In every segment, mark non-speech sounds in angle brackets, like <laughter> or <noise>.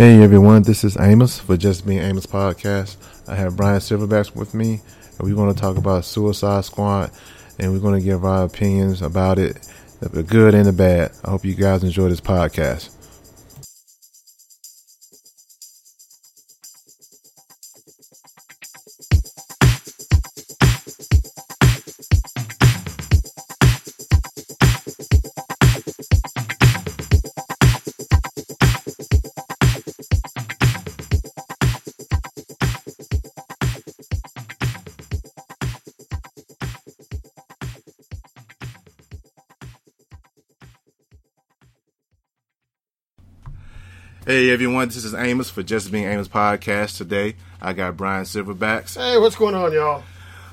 Hey everyone, this is Amos for Just Being Amos podcast. I have Brian Silverbacks with me, and we're going to talk about Suicide Squad, and we're going to give our opinions about it, the good and the bad. I hope you guys enjoy this podcast. Hey everyone, this is Amos for Just Being Amos podcast. Today I got Brian Silverbacks. Hey, what's going on, y'all?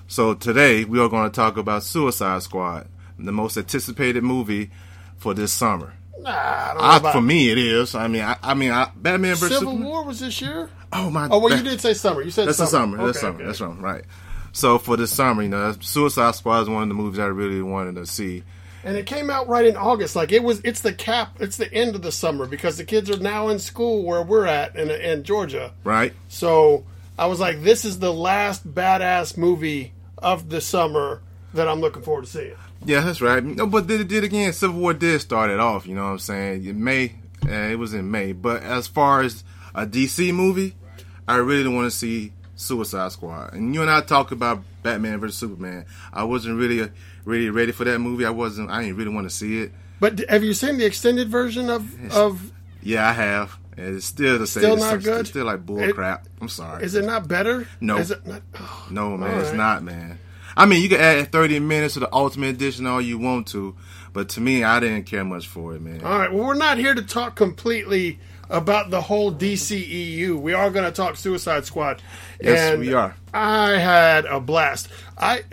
So today we are going to talk about Suicide Squad, the most anticipated movie for this summer. Nah, I don't know I, about for me, it is. I mean, I, I mean, I, Batman versus Civil Superman. War was this year. Oh my! God. Oh, well, you did say summer. You said That's the summer. summer. That's summer. okay. That's summer. Right. So for the summer, you know, Suicide Squad is one of the movies I really wanted to see. And it came out right in August. Like it was. It's the cap. It's the end of the summer because the kids are now in school where we're at in in Georgia. Right. So I was like, this is the last badass movie of the summer that I'm looking forward to seeing. Yeah, that's right. No, but did did again? Civil War did start it off. You know what I'm saying? In May, uh, it was in May. But as far as a DC movie, I really don't want to see Suicide Squad. And you and I talked about Batman versus Superman. I wasn't really really ready for that movie. I wasn't. I didn't really want to see it. But have you seen the extended version of of? Yeah, I have. And it's still the same. Still it's not it's good? still like bull It- crap. I'm sorry. Is it not better? No. Not? oh, No, man, All it's not, man. I mean, you can add 30 minutes to the Ultimate Edition all you want to, but to me, I didn't care much for it, man. All right. Well, we're not here to talk completely about the whole DCEU. We are going to talk Suicide Squad. Yes, And we are. I had a blast. I,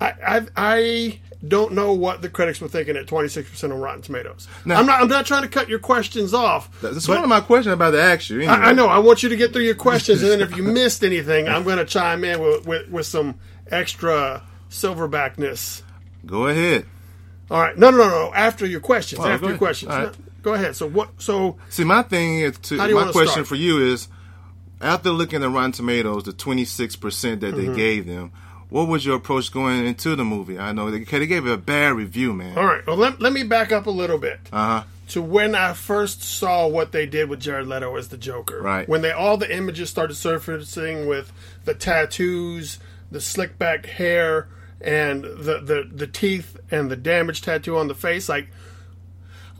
I, I, I don't know what the critics were thinking at twenty six percent on Rotten Tomatoes. No. I'm not. I'm not trying to cut your questions off. That's one of my questions about to ask you. Anyway. I, I know. I want you to get through your questions, and then if <laughs> you missed anything, I'm going to chime in with, with, with some extra silverbackness. Go ahead. All right. No, no, no, no. After your questions. Oh, after your questions. Right. Go ahead. So what? So See, my thing is to How do you my question start? for you is after looking at Rotten Tomatoes, the 26 percent that Mm-hmm. they gave them. What was your approach going into the movie? I know they, they gave it a bad review, man. All right. Well, let, let me back up a little bit Uh huh. to when I first saw what they did with Jared Leto as the Joker. Right. When they all the images started surfacing with the tattoos, the slick back hair, and the, the the teeth and the damage tattoo on the face, like.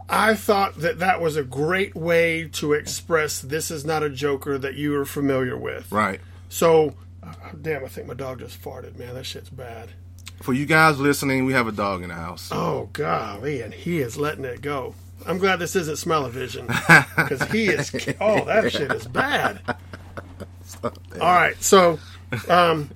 I thought that that was a great way to express this is not a Joker that you are familiar with. Right. So, uh, damn, I think my dog just farted, man. That shit's bad. For you guys listening, we have a dog in the house. Oh golly, and he is letting it go. I'm glad this isn't smell-o-vision because <laughs> he is. Oh, that shit is bad. <laughs> All right, so, um,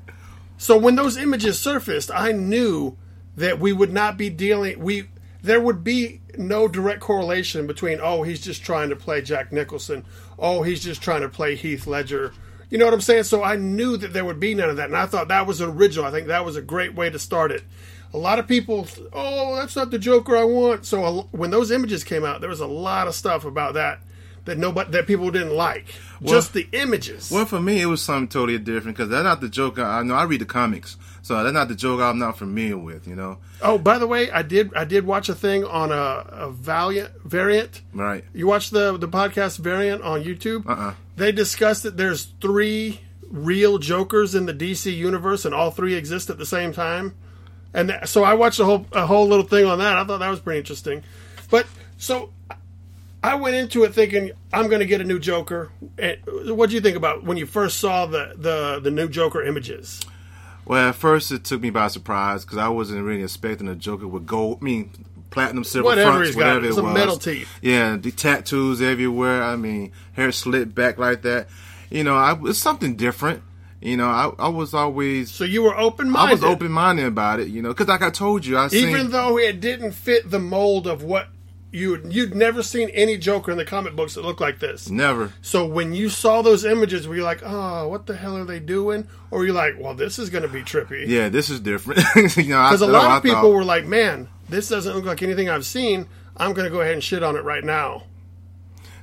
so when those images surfaced, I knew that we would not be dealing. We there would be no direct correlation between oh he's just trying to play Jack Nicholson, oh he's just trying to play Heath Ledger. You know what I'm saying? So I knew that there would be none of that, and I thought that was original. I think that was a great way to start it. A lot of people, oh, that's not the Joker I want. So a- when those images came out, there was a lot of stuff about that that nobody that people didn't like. Just the images. Well, for me, it was something totally different because that's not the Joker. I know I read the comics, so that's not the Joker I'm not familiar with. You know, Oh, by the way, I did I did watch a thing on a, a Valiant variant. right? You watched the the podcast variant on YouTube? Uh-uh. They discussed that there's three real Jokers in the DC universe, and all three exist at the same time. And th- so I watched a whole a whole little thing on that. I thought that was pretty interesting. But so I went into it thinking I'm going to get a new Joker. What do you think about when you first saw the the the new Joker images? Well, at first it took me by surprise because I wasn't really expecting a Joker with gold. I mean, platinum silver Whatever fronts, whatever it was. metal teeth. Yeah, the tattoos everywhere. I mean, hair slit back like that. You know, I, it's something different. You know, I, I was always So you were open minded. I was open minded about it. You know, because like I told you, I seen even though it didn't fit the mold of what you you'd never seen any Joker in the comic books that looked like this. never. So when you saw those images, were you like, "Oh, what the hell are they doing?" Or were you like, "Well, this is going to be trippy"? Yeah, this is different. <laughs> you know, Because a lot of people thought- were like, "Man, this doesn't look like anything I've seen. I'm going to go ahead and shit on it right now."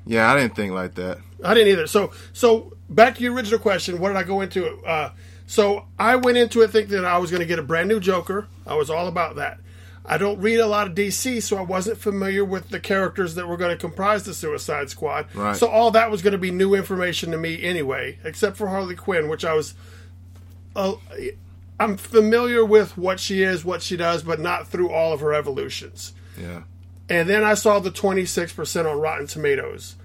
Yeah, I didn't think like that. I didn't either. So, so back to your original question. What did I go into? Uh, so I went into it thinking that I was going to get a brand new Joker. I was all about that. I don't read a lot of DC, so I wasn't familiar with the characters that were going to comprise the Suicide Squad. Right. So all that was going to be new information to me anyway, except for Harley Quinn, which I was. Uh, I'm familiar with what she is, what she does, but not through all of her evolutions. Yeah. And then I saw the 26% on Rotten Tomatoes.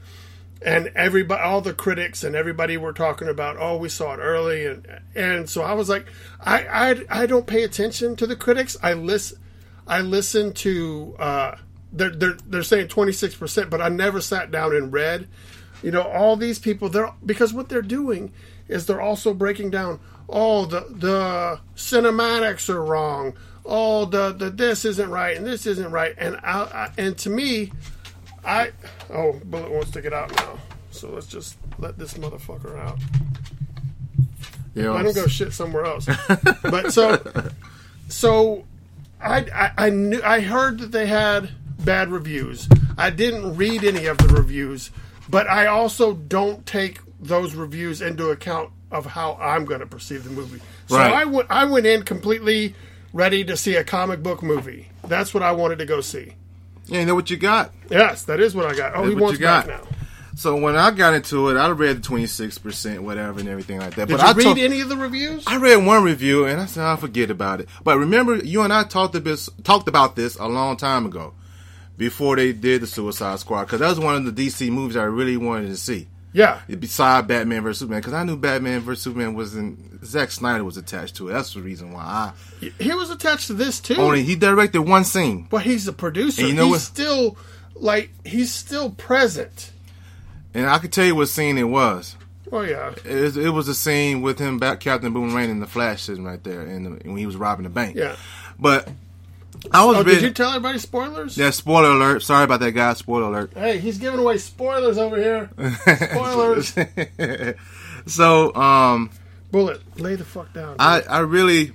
And everybody, all the critics and everybody were talking about, oh, we saw it early, and and so I was like, I I, I don't pay attention to the critics. I listen, I listen to, uh, they're they're they're saying twenty six percent, but I never sat down and read, you know, all these people. They're because what they're doing is they're also breaking down. Oh, the the cinematics are wrong. Oh, the the this isn't right and this isn't right. And I, I and to me, I oh bullet wants to get out now. So let's just let this motherfucker out. Yeah. I don't go shit somewhere else. <laughs> but so so I, I I knew I heard that they had bad reviews. I didn't read any of the reviews, but I also don't take those reviews into account of how I'm going to perceive the movie. So Right. I went I went in completely ready to see a comic book movie. That's what I wanted to go see. Yeah, you know what you got. Yes, that is what I got. Oh, he what wants back now. So when I got into it, I read the twenty six percent, whatever, and everything like that. Did but you I read told- any of the reviews? I read one review and I said I'll forget about it. But remember, you and I talked about this, talked about this a long time ago, before they did the Suicide Squad, because that was one of the DC movies I really wanted to see. yeah. Beside Batman vs Superman, because I knew Batman vs Superman wasn't Zack Snyder was attached to it. That's the reason why I He was attached to this too. only he directed one scene. But he's a producer. And you know he's what- still like he's still present. And I could tell you what scene it was. Oh yeah. It was, it was a scene with him, back Captain Boomerang, and the Flash sitting right there, and when he was robbing the bank. Yeah. But I was Oh, ready. did you tell everybody spoilers? yeah, spoiler alert. Sorry about that, guys. Spoiler alert. Hey, he's giving away spoilers over here. Spoilers. <laughs> so, um, Bullet, lay the fuck down. I I really,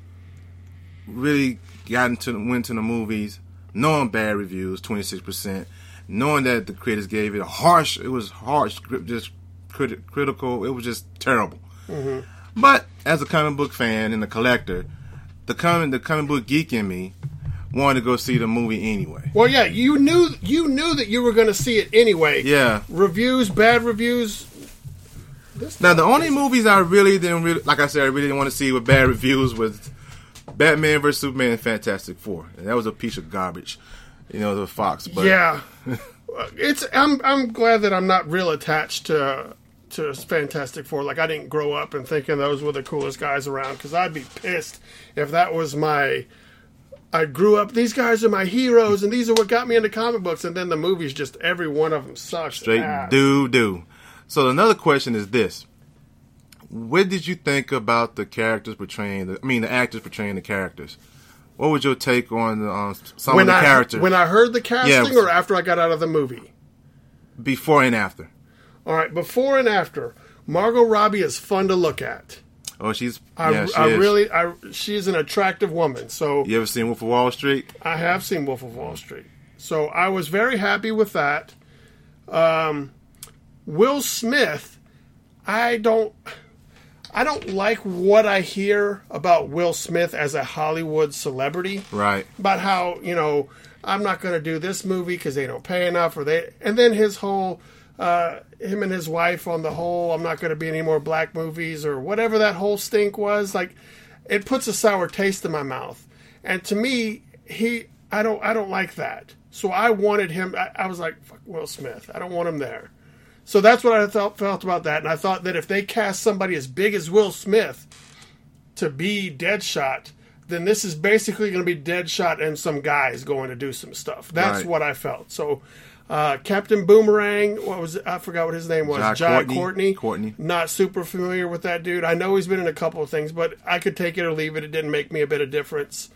really got into went to the movies knowing bad reviews, twenty six percent, knowing that the critics gave it a harsh. It was harsh, just criti- critical. It was just terrible. Mm-hmm. But as a comic book fan and a collector, the comic the comic book geek in me wanted to go see the movie anyway. well, yeah, you knew you knew that you were going to see it anyway. Yeah. Reviews, bad reviews. Now the only movies I really didn't really, like I said, I really didn't want to see with bad reviews was Batman vs Superman and Fantastic Four, and that was a piece of garbage. You know, the Fox. But yeah, <laughs> it's. I'm. I'm glad that I'm not real attached to to Fantastic Four. Like I didn't grow up and thinking those were the coolest guys around. Because I'd be pissed if that was my. I grew up. These guys are my heroes, and these are what got me into comic books. And then the movies, just every one of them sucks. straight do do. So another question is this: What did you think about the characters portraying? The, I mean, the actors portraying the characters. What was your take on the, on some When of the I characters when I heard the casting, Yeah. or after I got out of the movie. before and after? All right, before and after, Margot Robbie is fun to look at. Oh, she's I, yeah, she I is. really, I she's an attractive woman. So You ever seen Wolf of Wall Street? I have seen Wolf of Wall Street. So I was very happy with that. Um, Will Smith, I don't I don't like what I hear about Will Smith as a Hollywood celebrity. Right. About how, you know, I'm not going to do this movie cuz they don't pay enough or they and then his whole uh, him and his wife on the whole I'm not going to be any more black movies or whatever that whole stink was like it puts a sour taste in my mouth. And to me, he I don't I don't like that. So I wanted him I, I was like fuck Will Smith. I don't want him there. So that's what I felt felt about that. And I thought that if they cast somebody as big as Will Smith to be Deadshot, then this is basically going to be Deadshot and some guys going to do some stuff. That's Right. what I felt. So uh, Captain Boomerang, what was it? I forgot what his name was. Jai Jai Courtney. Courtney. Courtney. Not super familiar with that dude. I know he's been in a couple of things, but I could take it or leave it. It didn't make me a bit of difference.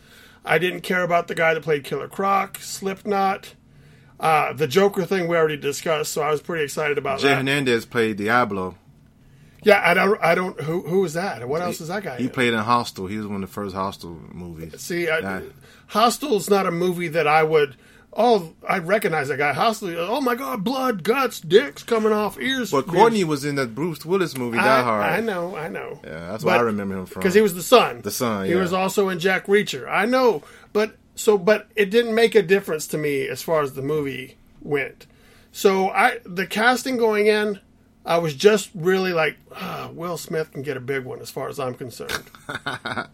I didn't care about the guy that played Killer Croc, Slipknot. Uh, the Joker thing we already discussed, so I was pretty excited about Jay that. Hernandez played Diablo. Yeah, I don't, I don't. Who, who is that? What else is that guy? He in? played in Hostel. He was one of the first Hostel movies. See, I, Hostel's not a movie that I would oh, I recognize that guy. Hostel. Oh my God, blood, guts, dicks coming off ears. But Courtney was in that Bruce Willis movie, Die I, Hard. I know, I know. Yeah, that's where I remember him from. Because he was the son. The son, He was also in Jack Reacher. I know, but so, but it didn't make a difference to me as far as the movie went. So I, the casting going in, I was just really like, ah, Will Smith can get a big one as far as I'm concerned. <laughs>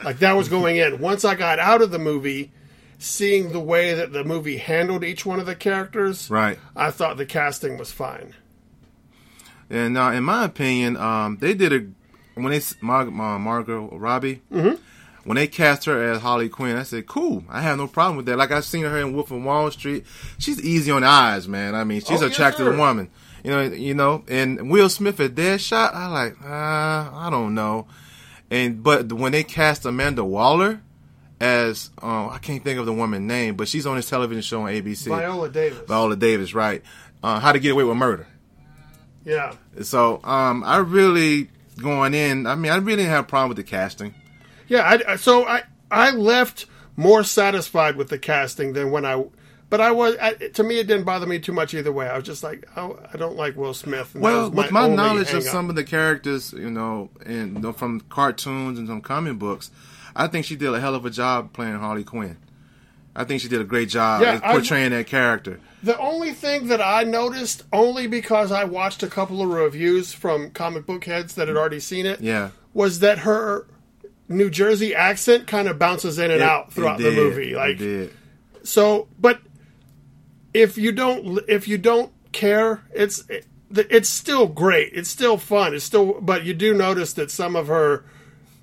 like that was going in. Once I got out of the movie, seeing the way that the movie handled each one of the characters, Right. I thought the casting was fine. And now, in my opinion, um, they did a when they Mar- Mar- Margot Robbie Mm-hmm. When they cast her as Harley Quinn. I said, "Cool, I have no problem with that." Like I've seen her in Wolf of Wall Street. She's easy on the eyes, man. I mean, she's Oh, yes, attractive woman. You know, you know. And Will Smith at Deadshot, I like. Uh, I don't know. And but when they cast Amanda Waller as um, I can't think of the woman's name, but she's on this television show on ABC. Viola Davis. Viola Davis, right? Uh, How to Get Away with Murder. Yeah. So um, I really going in. I mean, I really didn't have a problem with the casting. Yeah, I, so I I left more satisfied with the casting than when I, but I was I, to me it didn't bother me too much either way. I was just like, oh, I don't like Will Smith. Well, was with my knowledge of some of the characters, you know, and you know, from cartoons and some comic books, I think she did a hell of a job playing Harley Quinn. I think she did a great job Yeah, at I- portraying that character. The only thing that I noticed, only because I watched a couple of reviews from comic book heads that had already seen it, Yeah. was that her New Jersey accent kind of bounces in and out throughout It the movie. It Like so, but if you don't if you don't care, it's it's still great. It's still fun. It's still, but you do notice that some of her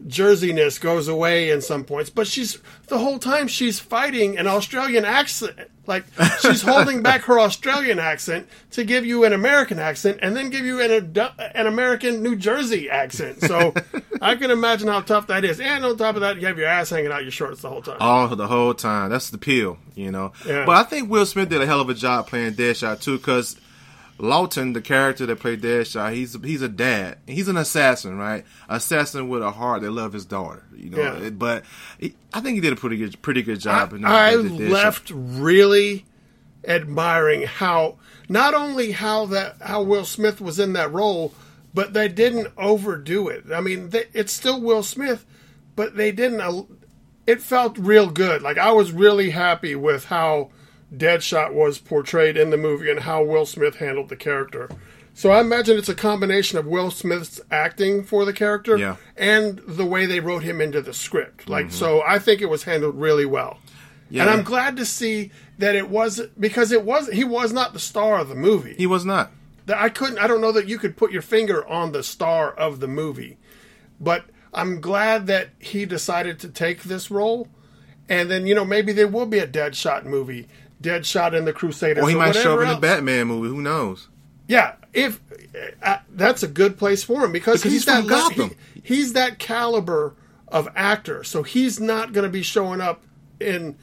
jerseyness goes away in some points. But she's the whole time she's fighting an Australian accent. Like she's <laughs> holding back her Australian accent to give you an American accent, and then give you an an American New Jersey accent. So <laughs> I can imagine how tough that is. And on top of that, you have your ass hanging out your shorts the whole time. all the whole time. That's the peel, you know. Yeah. But I think Will Smith did a hell of a job playing Deadshot too, because Lawton, the character that played Deadshot, he's he's a dad. He's an assassin, right? Assassin with a heart that loves his daughter, you know. Yeah. But he, I think he did a pretty good pretty good job. in I left really admiring how not only how that how Will Smith was in that role, but they didn't overdo it. I mean, they, it's still Will Smith, but they didn't. It felt real good. Like I was really happy with how Deadshot was portrayed in the movie and how Will Smith handled the character. So I imagine it's a combination of Will Smith's acting for the character Yeah. and the way they wrote him into the script. Like mm-hmm. so I think it was handled really well. Yeah. And I'm glad to see that it was because it was he was not the star of the movie. He was not. That I couldn't I don't know that you could put your finger on the star of the movie. But I'm glad that he decided to take this role. And then, you know, maybe there will be a Deadshot movie. Deadshot in the Crusaders. Or he might show up in the. Batman movie. Who knows? Yeah, if uh, that's a good place for him because, Because he's, he's from that Gotham. he- he's that caliber of actor, so he's not going to be showing up in.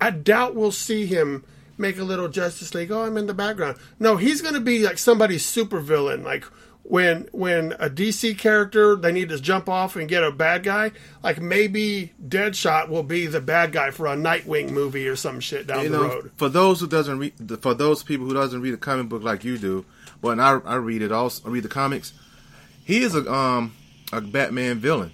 I doubt we'll see him make a little Justice League. Oh, I'm in the background. No, he's going to be like somebody's supervillain, like. When when a DC character they need to jump off and get a bad guy, like maybe Deadshot will be the bad guy for a Nightwing movie or some shit down you the know, road. for those who doesn't read, for those people who doesn't read a comic book like you do, but I, I read it also, I read the comics. He is a um a Batman villain.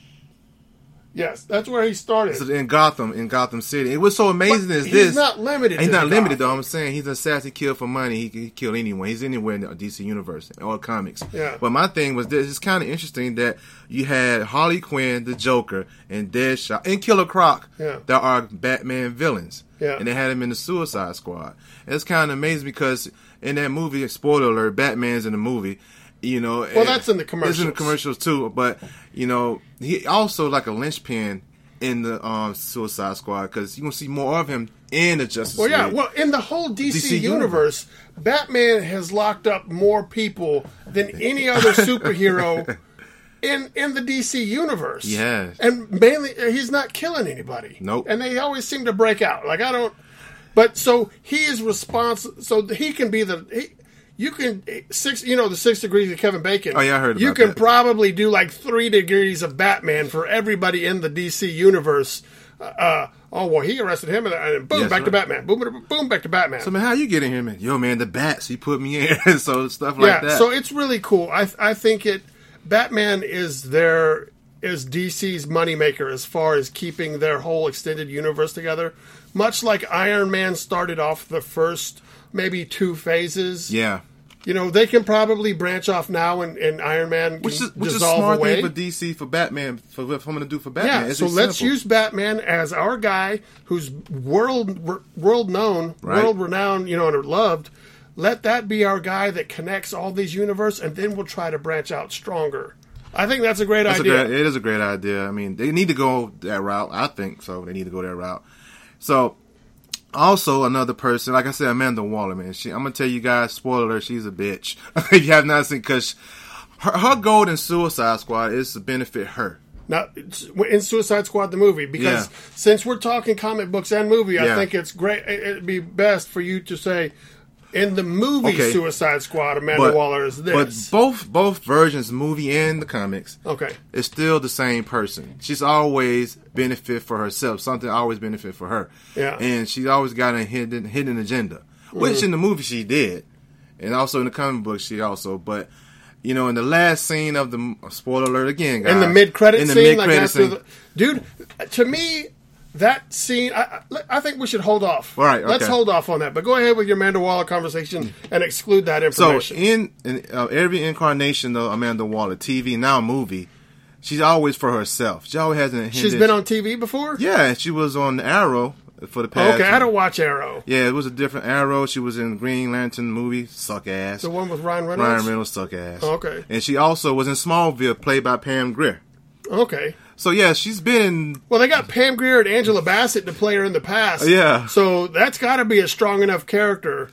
Yes, that's where he started. So in Gotham, in Gotham City. It was so amazing But as he's this. not limited He's to not limited Gotham. though. I'm saying he's an assassin. Kill for money. He can kill anyone. He's anywhere in the DC universe or comics. Yeah. But my thing was this: it's kind of interesting that you had Harley Quinn, the Joker, and Deadshot, and Killer Croc. Yeah. That are Batman villains. Yeah. And they had him in the Suicide Squad. And it's kind of amazing because in that movie, spoiler alert, Batman's in the movie. You know, Well, that's in the It's in the commercials. commercials too, but you know, he also like a linchpin in the um, Suicide Squad because you gonna see more of him in the Justice Well, yeah. League. Well, in the whole DC, DC universe, Batman has locked up more people than any other <laughs> superhero in in the DC universe. Has. and mainly he's not killing anybody. Nope. And they always seem to break out. Like I don't. But so he is responsible. So he can be the. He, you can six. You know the six degrees of Kevin Bacon. Oh, yeah, I heard You can that. probably do like three degrees of Batman for everybody in the DC universe. Uh, oh well, he arrested him, and then boom, Yes, back to. Batman. Boom, boom, boom, back to Batman. So man, how you get in here, man? Yo, man, the bats. He put me in, <laughs> so stuff like yeah, that. so it's really cool. I I think it. Batman is their is DC's moneymaker as far as keeping their whole extended universe together. Much like Iron Man started off the first maybe two phases. yeah, You know, they can probably branch off now and, and Iron Man which is which is smart away. thing for DC for Batman for what I'm gonna do for Batman. yeah, It's so let's simple. use Batman as our guy who's world world known, Right. world renowned, you know, and loved. Let that be our guy that connects all these universe, and then we'll try to branch out stronger. I think that's a great That's a idea. great, it is a great idea. I mean, they need to go that route. I think so. They need to go that route. So, also another person, like I said, Amanda Waller, man. She, I'm gonna tell you guys, spoiler she's a bitch. <laughs> if you have not seen, because her, her goal in Suicide Squad is to benefit her. Now, in Suicide Squad, the movie, because Yeah. since we're talking comic books and movie, I think it's great. It'd be best for you to say, in the movie Okay. Suicide Squad, Amanda Waller is but both both versions, movie and the comics, okay. is still the same person. She's always benefit for herself. Something always benefit for her. Yeah. And she's always got a hidden hidden agenda, which Mm-hmm. in the movie she did, and also in the comic book she also. But you know, in the last scene of the spoiler alert again, guys, in the mid credit in the scene, mid-credit after scene, the dude. To me, that scene, I, I think we should hold off. All right, let's hold off on that. But go ahead with your Amanda Waller conversation and exclude that So information. in, in uh, every incarnation of Amanda Waller, TV now movie, she's always for herself. She always has an. She's been on TV before. Yeah, she was on Arrow for the past. okay, I don't watch Arrow. Yeah, it was a different Arrow. She was in Green Lantern movie, suck ass. The one with Ryan Reynolds. Ryan Reynolds suck ass. Oh, okay. And she also was in Smallville, played by Pam Grier. Okay. So yeah, she's been in. Well, they got Pam Grier and Angela Bassett to play her in the past. Yeah. So that's got to be a strong enough character.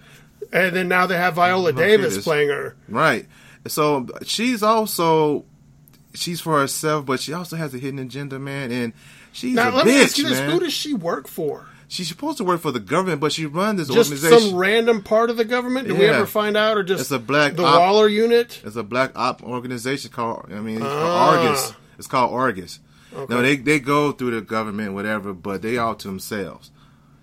And then now they have Viola Davis playing her. Right. So she's also she's for herself, but she also has a hidden agenda, man. And she's Now, a let me ask you this: man. Who does she work for? She's supposed to work for the government, but she runs this Just organization. some random part of the government? Did we ever find out, or just It's a black the op- Waller unit? It's a black op organization called. I mean, Ah. Argus. It's called Argus. No, they they go through the government, whatever, but they all to themselves.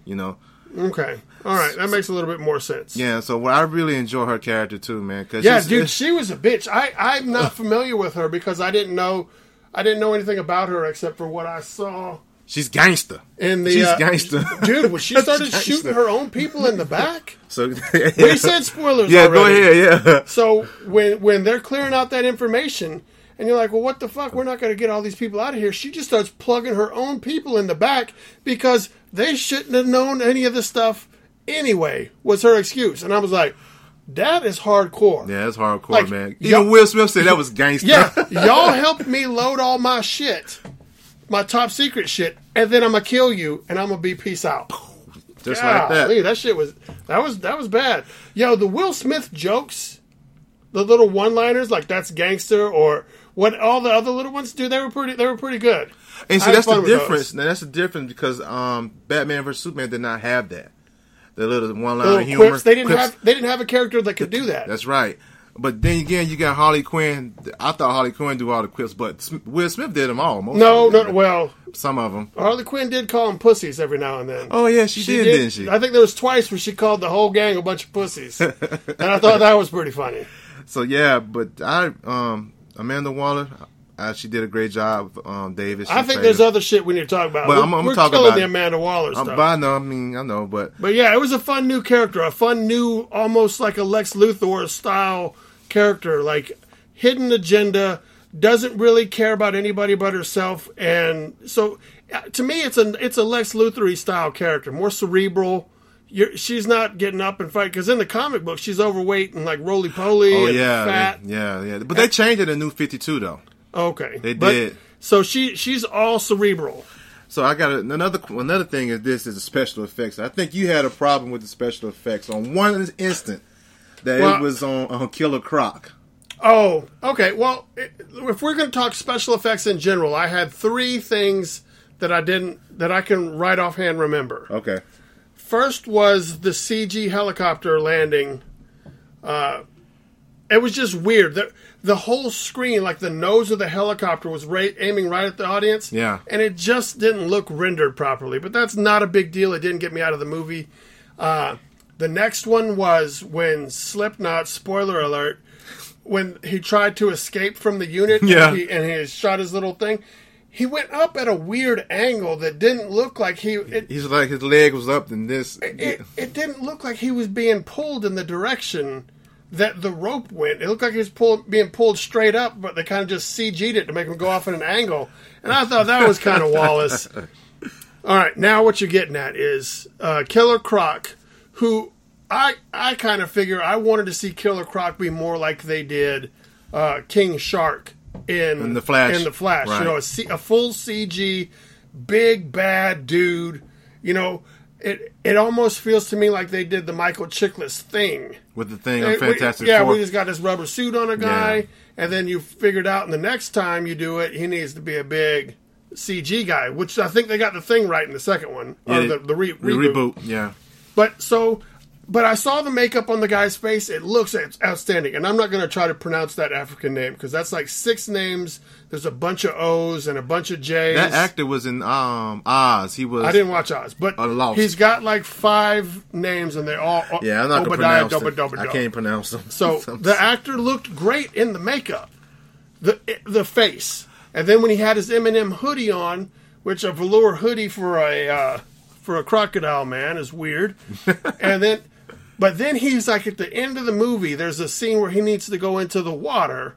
You know. Okay, all right, that makes a little bit more sense. Yeah. So well, I really enjoy her character too, man. Cause Yeah, dude, she was a bitch. I I'm not familiar with her because I didn't know I didn't know anything about her except for what I saw she's gangster. in the She's uh, gangster. <laughs> Dude, when she <laughs> started shooting her own people in the <laughs> back. So We said spoilers. Yeah, go ahead. Yeah. So when when they're clearing out that information, and you're like, well, what the fuck? We're not going to get all these people out of here. She just starts plugging her own people in the back because they shouldn't have known any of this stuff anyway. Was her excuse, and I was like, that is hardcore. Yeah, that's hardcore, Like, man. Even Will Smith said that was gangster. Yeah, <laughs> y'all helped me load all my shit, my top secret shit, and then I'm gonna kill you, and I'm gonna be peace out. just like that. That shit was that was that was bad. Yo, the Will Smith jokes, the little one-liners like "that's gangster" or what all the other little ones do, they were pretty they were pretty good. And see, that's the difference. Now, that's the difference because um, Batman vs Superman did not have that. The little one line humor. quips, they didn't quips. have they didn't have a character that could do that. That's right. But then again, you got Harley Quinn. I thought Harley Quinn do all the quips, but Will Smith did them all. Most no, no, well, some of them. Harley Quinn did call them pussies every now and then. Oh yeah, she, did, did, not she? I think there was twice where she called the whole gang a bunch of pussies, <laughs> and I thought that was pretty funny. So yeah, but I um Amanda Waller, uh, she did a great job. Um, Davis. I think there's other shit we need to talk about. But we're I'm- I'm we're talking killing about the. Amanda Waller Um, stuff. but I know, I mean, I know, but But yeah, it was a fun new character, a fun new, almost like a Lex Luthor style character, like hidden agenda, doesn't really care about anybody but herself, and so uh, to me, it's a it's a Lex Luthor style character, more cerebral. You're, she's not getting up and fight because in the comic book she's overweight and like roly poly oh and yeah, fat. yeah, yeah. But they changed it in New Fifty Two though. Okay, They But- did. So she she's all cerebral. So I got a, another another thing is this is the special effects. I think you had a problem with the special effects on one instant that Well- it was on, on Killer Croc. Oh, okay. Well, if we're going to talk special effects in general, I had three things that I didn't that I can right offhand remember. Okay. First was the CG helicopter landing Uh, it was just weird. The, the whole screen, like the nose of the helicopter, was ra- aiming right at the audience. Yeah. And it just didn't look rendered properly. But that's not a big deal. It didn't get me out of the movie. Uh, the next one was when Slipknot, spoiler alert, when he tried to escape from the unit Yeah. and, he, and he shot his little thing. He went up at a weird angle that didn't look like he. It, He's like his leg was up and this. it, it didn't look like he was being pulled in the direction that the rope went. It looked like he was pulled, being pulled straight up, but they kind of just CG'd it to make him go off at an angle. And I thought that was kind of Wallace. <laughs> All right, now what you're getting at is uh, Killer Croc, who I I kind of figure I wanted to see Killer Croc be more like they did uh, King Shark in, In The Flash. In the Flash, Right. you know, a, C, a full CG, big bad dude. You know, it it almost feels to me like they did the Michael Chiklis thing. with the thing on we- Fantastic yeah, Four. we just got this rubber suit on a guy, Yeah. and then you figured out, and the next time you do it, he needs to be a big CG guy, which I think they got the thing right in the second one, or Yeah, the, the, re- the reboot. reboot. Yeah. But so, but I saw the makeup on the guy's face. It looks outstanding, and I'm not going to try to pronounce that African name because that's like six names. There's a bunch of O's and a bunch of J's. That actor was in um Oz. He was. I didn't watch Oz, but he's got like five names, and they're all Yeah, I'm not gonna pronounce them. I can't pronounce them. So <laughs> the actor looked great in the makeup, the the face, and then when he had his Eminem hoodie on, which a velour hoodie for a uh, for a crocodile man is weird, <laughs> and then but then he's like at the end of the movie, there's a scene where he needs to go into the water.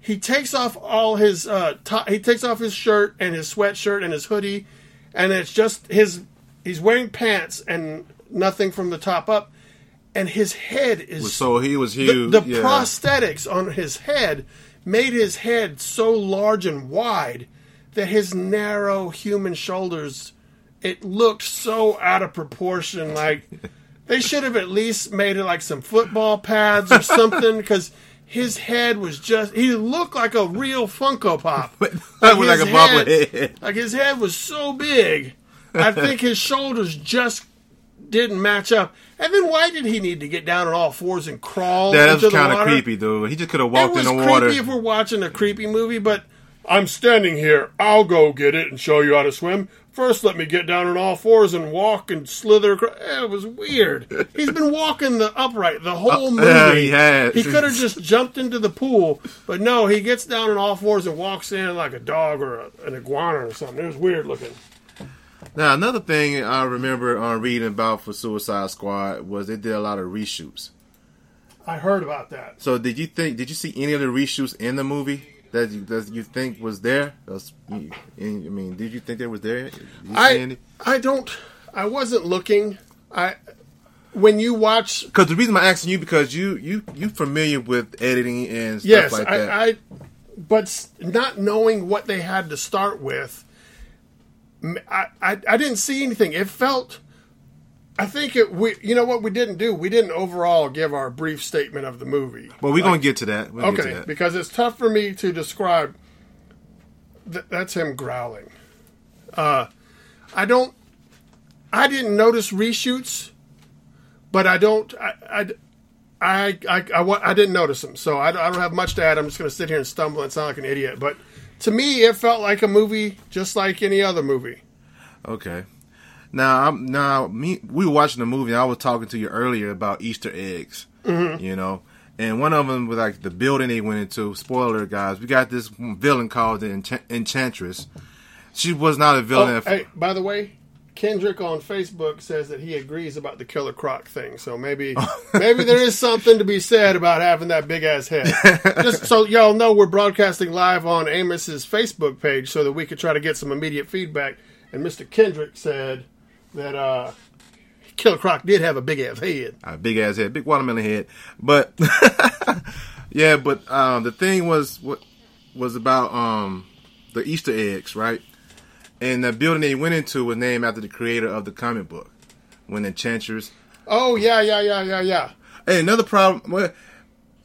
He takes off all his uh, he takes off his shirt and his sweatshirt and his hoodie, and it's just his he's wearing pants and nothing from the top up. And his head is so he was the, huge. the yeah. prosthetics on his head made his head so large and wide that his narrow human shoulders it looked so out of proportion like <laughs> they should have at least made it like some football pads or something <laughs> because his head was just he looked like a real funko pop <laughs> like his a bobblehead. like his head was so big i think his shoulders just didn't match up and then why did he need to get down on all fours and crawl that into was kind of creepy, dude. He just could have It walked was in the creepy water. if we're watching a creepy movie, but I'm standing here. I'll go get it and show you how to swim. First, let me get down on all fours and walk and slither. Across. It was weird. He's been walking the upright the whole movie. yeah, he has. He could have just jumped into the pool, but no, he gets down on all fours and walks in like a dog or a, an iguana or something. It was weird looking. Now, another thing I remember uh, reading about for Suicide Squad was they did a lot of reshoots. I heard about that. So, did you think? Did you see any of the reshoots in the movie that you, that you think was there? That's- I mean, did you think they was there? Did you see I? I don't. I wasn't looking. I when you watch Because the reason I'm asking you because you you you familiar with editing and stuff Yes, like I, that. I, but not knowing what they had to start with, I I didn't see anything. It felt, I think it. We, you know what we didn't do? We didn't overall give our brief statement of the movie. well, we're gonna get to that. We'll get to Okay, that. because it's tough for me to describe. Th- that's him growling. Uh, I don't. I didn't notice reshoots, but I don't. I. I I, I, I, I didn't notice them, so I, I don't have much to add. I'm just going to sit here and stumble and sound like an idiot. But to me, it felt like a movie, just like any other movie. Okay. Now, I'm now me. We were watching the movie. and I was talking to you earlier about Easter eggs. Mm-hmm. You know, and one of them was like the building they went into. Spoiler, guys. We got this villain called the Enchant- Enchantress. She was not a villain. Oh, at- hey, by the way, Kendrick on Facebook says that he agrees about the Killer Croc thing. So maybe <laughs> maybe there is something to be said about having that big ass head. <laughs> Just so y'all know, we're broadcasting live on Amos's Facebook page so that we could try to get some immediate feedback. And Mr. Kendrick said that uh, Killer Croc did have a big ass head. a big ass head, big watermelon head. But <laughs> yeah, but um, the thing was what was about um, the Easter eggs, right? And the building they went into was named after the creator of the comic book, when Enchantress. Oh yeah, yeah, yeah, yeah, yeah. Hey, another problem. Well,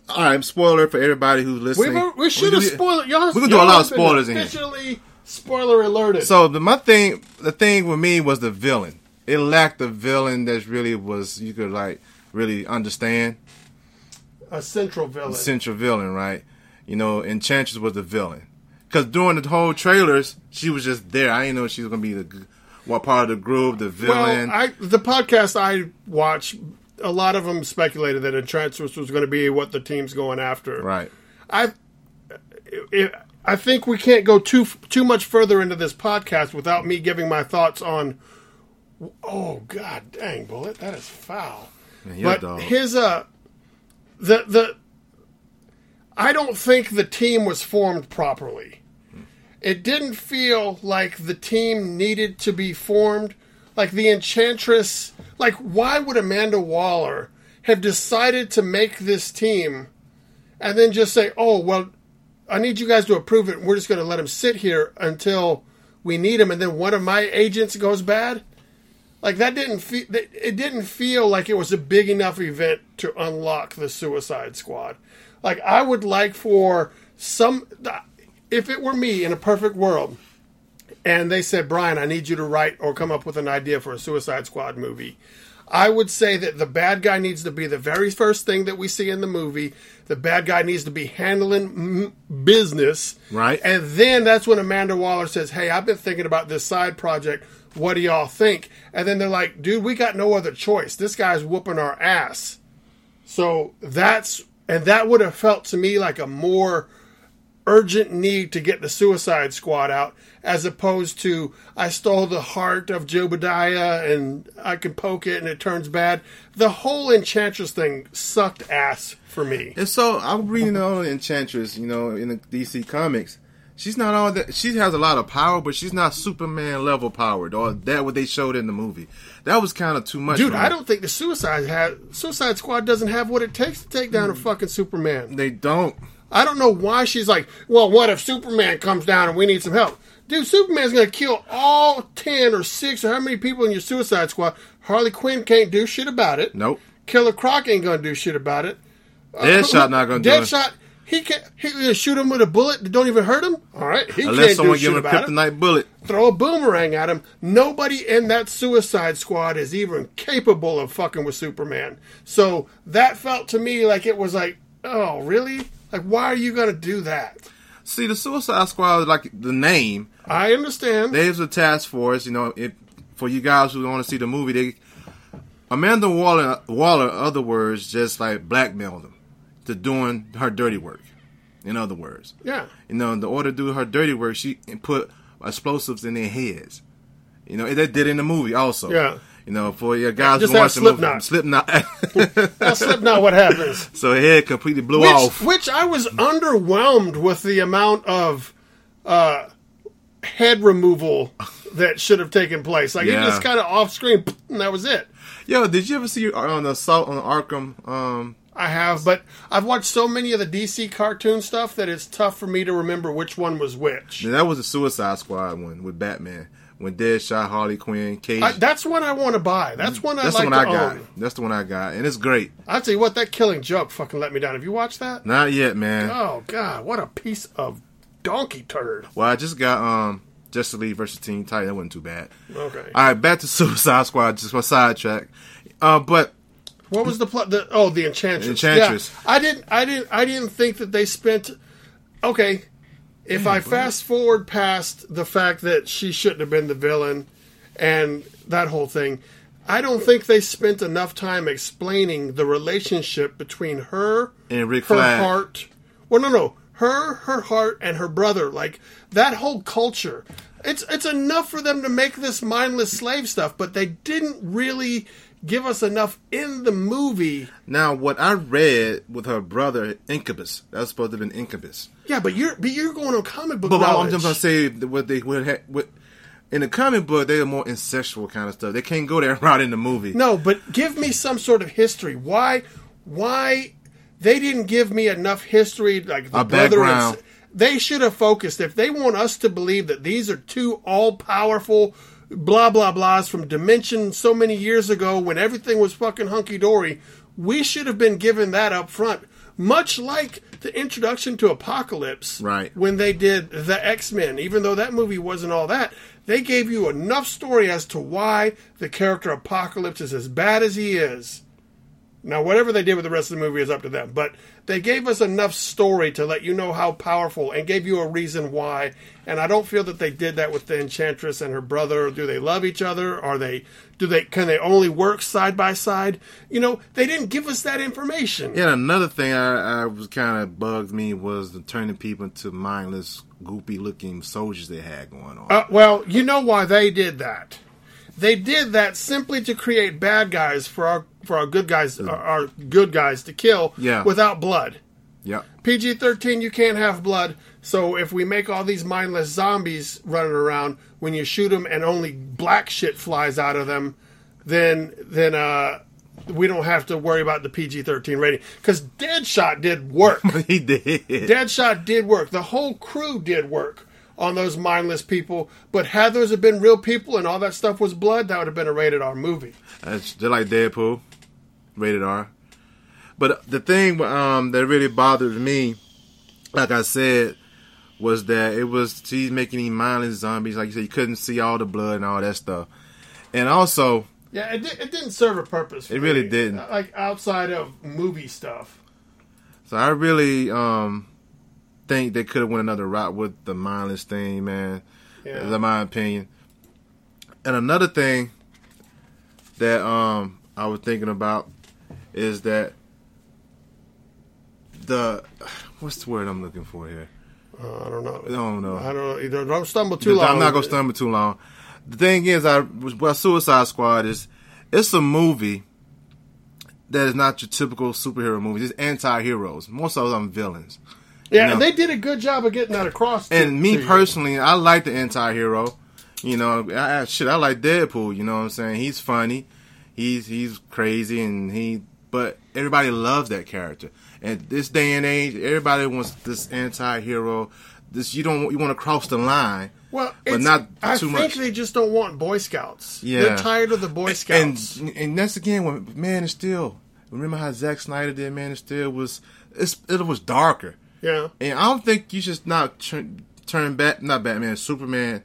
all right, spoiler for everybody who's We, listening. we should have We spoiled. Y'all, We're gonna do a lot of spoilers in here. Spoiler alerted. So the my thing, the thing with me was the villain. It lacked the villain that really was you could like really understand. a central villain. central villain, right? You know, Enchantress was the villain. Because during the whole trailers, she was just there. I didn't know she was gonna be the what part of the group, the villain. Well, I the podcast I watch, a lot of them speculated that Enchantress was going to be what the team's going after. right. I, it, I think we can't go too too much further into this podcast without me giving my thoughts on. Oh God, dang bullet, that is foul. Man, but dog. his uh, the the, I don't think the team was formed properly. It didn't feel like the team needed to be formed. Like the Enchantress, like why would Amanda Waller have decided to make this team and then just say, "Oh, well, I need you guys to approve it. And we're just going to let him sit here until we need him." And then one of my agents goes bad. Like that didn't feel. It didn't feel like it was a big enough event to unlock the Suicide Squad. Like I would like for some. If it were me in a perfect world, and they said, Brian, I need you to write or come up with an idea for a Suicide Squad movie. I would say that the bad guy needs to be the very first thing that we see in the movie. The bad guy needs to be handling business. Right. And then that's when Amanda Waller says, Hey, I've been thinking about this side project. What do y'all think? And then they're like, Dude, we got no other choice. This guy's whooping our ass. So that's, and that would have felt to me like a more urgent need to get the Suicide Squad out, as opposed to I stole the heart of Jobadiah and I can poke it and it turns bad. The whole Enchantress thing sucked ass for me. And so I'm reading all the Enchantress, you know, in the DC comics. She's not all that. She has a lot of power, but she's not Superman level powered, or that what they showed in the movie. That was kind of too much. Dude, I don't think the Suicide ha- Suicide Squad doesn't have what it takes to take down a hmm. fucking Superman. They don't. I don't know why she's like, well, what if Superman comes down and we need some help? Dude, Superman's going to kill all 10 or 6 or how many people in your Suicide Squad. Harley Quinn can't do shit about it. Nope. Killer Croc ain't going to do shit about it. Uh, Deadshot not gonna do it. Deadshot, he can he can shoot him with a bullet that don't even hurt him. All right, he Unless can't someone do give him a kryptonite bullet. Throw a boomerang at him. Nobody in that Suicide Squad is even capable of fucking with Superman. So that felt to me like it was like, oh, really? Like, why are you going to do that? See, the Suicide Squad, like the name, I understand. there's a task force. You know, it, for you guys who want to see the movie, they Amanda Waller, Waller, other words, just like blackmailed them to doing her dirty work. In other words, yeah. you know, in order to do her dirty work, she put explosives in their heads. You know, they did in the movie also. Yeah. You know, for your guys Just who watch the movie, Slipknot. Slipknot. Now, Slipknot, what happens? <laughs> so head completely blew Which, off. which I was underwhelmed with the amount of uh, head removal that should have taken place. Like, Yeah. it just kind of off screen, <laughs> and that was it. Yo, did you ever see on the assault on Arkham? Um, I have, but I've watched so many of the DC cartoon stuff that it's tough for me to remember which one was which. that was the Suicide Squad one with Batman when Deadshot, Harley Quinn, Cage. I, that's one I want to buy. That's one I That's like the one to I got. own. That's the one I got, and it's great. I'll tell you what, that Killing Joke fucking let me down. Have you watched that? Not yet, man. Oh God, what a piece of donkey turd. Well, I just got um Justice League versus Teen Titan. That wasn't too bad. Okay. All right, back to <laughs> Suicide Squad. Just my sidetrack. Uh, but What was the plot? The, oh, the Enchantress. Enchantress. Yeah, I didn't. I didn't. I didn't think that they spent. Okay, if I fast forward past the fact that she shouldn't have been the villain, and that whole thing, I don't think they spent enough time explaining the relationship between her And Rick her Flag. heart. Well, no, no, her, her heart, and her brother. Like that whole culture. It's it's enough for them to make this mindless slave stuff, but they didn't really give us enough in the movie. now, what I read with her brother Incubus, that was supposed to have been Incubus. Yeah, but you're but you're going on comic book But I'm just gonna say what they would have. What, in the comic book, they're more incestual kind of stuff. They can't go that <laughs> route in the movie. No, but give me some sort of history. Why? Why they didn't give me enough history, like the A brother? and background. s- they should have focused. If they want us to believe that these are two all-powerful blah blah blahs from dimension so many years ago when everything was fucking hunky dory, we should have been given that up front. Much like the introduction to Apocalypse, Right. When they did the X Men, even though that movie wasn't all that, they gave you enough story as to why the character Apocalypse is as bad as he is. Now, whatever they did with the rest of the movie is up to them. But they gave us enough story to let you know how powerful and gave you a reason why. And I don't feel that they did that with the Enchantress and her brother. Do they love each other? Are they? Do they? Can they only work side by side? You know, they didn't give us that information. Yeah, another thing I, I was kind of bugged me was the turning people into mindless, goopy looking soldiers they had going on. Uh, well, you know why they did that. They did that simply to create bad guys for our for our good guys our, our good guys to kill Yeah. without blood. yeah. PG 13, you can't have blood. So if we make all these mindless zombies running around, when you shoot them and only black shit flies out of them, then then uh, we don't have to worry about the PG 13 rating. Because Deadshot did work. <laughs> he did. Deadshot did work. The whole crew did work on those mindless people. But had those have been real people and all that stuff was blood, that would have been a rated R movie. That's just like Deadpool, rated R. But the thing um, that really bothered me, like I said, was that it was she's making these mindless zombies. Like you said, you couldn't see all the blood and all that stuff. And also, Yeah, it, di- it didn't serve a purpose. It really me. didn't. Like outside of movie stuff. so I really um, think they could have went another route with the mindless thing, man. Yeah. That's my opinion. And another thing that um I was thinking about is that the what's the word I'm looking for here? Uh, I don't know. I don't know. I don't know. You don't, stumble too long. I'm not gonna stumble too long. The thing is, I well, Suicide Squad is it's a movie that is not your typical superhero movie. It's anti-heroes. Most of them villains. Yeah, No. and they did a good job of getting that across. to- And me to you. personally, I like the anti-hero. You know, I, I- shit, I like Deadpool. You know what I'm saying? He's funny. He's he's crazy, and he. But everybody loves that character. And this day and age, everybody wants this anti-hero. This you don't you want to cross the line. well, but not I think much. they just don't want Boy Scouts. Yeah. they're tired of the Boy Scouts. And and that's again when Man of Steel. Remember how Zack Snyder did Man of Steel was it's, it was darker. yeah, And I don't think you should not turn, turn back, not Batman, Superman,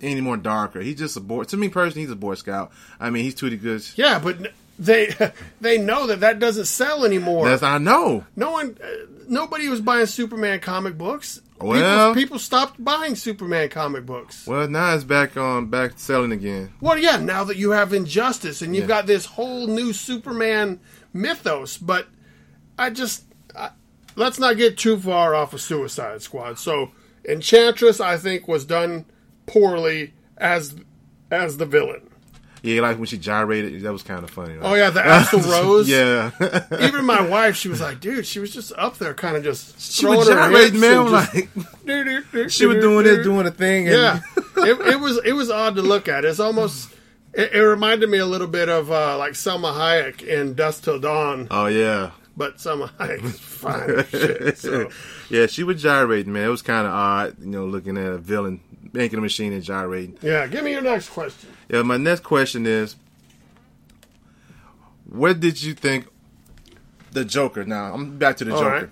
any more darker. He's just a boy. To me personally, he's a Boy Scout. I mean, he's too good. yeah, but they <laughs> they know that that doesn't sell anymore. That's I know. no one, uh, nobody was buying Superman comic books. Well- people, people stopped buying Superman comic books. Well, now it's back on, back selling again. Well, yeah, now that you have Injustice and you've Yeah. got this whole new Superman mythos, but I just I, let's not get too far off of Suicide Squad. So, Enchantress, I think, was done poorly as as the villain. Yeah, like when she gyrated, that was kind of funny. Right? Oh yeah, the Axl <laughs> Rose. yeah, <laughs> Even my wife, she was like, "Dude, she was just up there, kind of just she was gyrating, man. Like <laughs> she was doing it, doing a thing. And, Yeah, it, it was it was odd to look at. It's almost it, it reminded me a little bit of uh, like Salma Hayek in Dusk Till Dawn, Oh yeah. but Salma Hayek is fine shit. So yeah, she was gyrating, man. It was kind of odd, you know, looking at a villain making a machine and gyrating. yeah, give me your next question. Yeah, my next question is, what did you think the Joker? Now I'm back to the All Joker. right.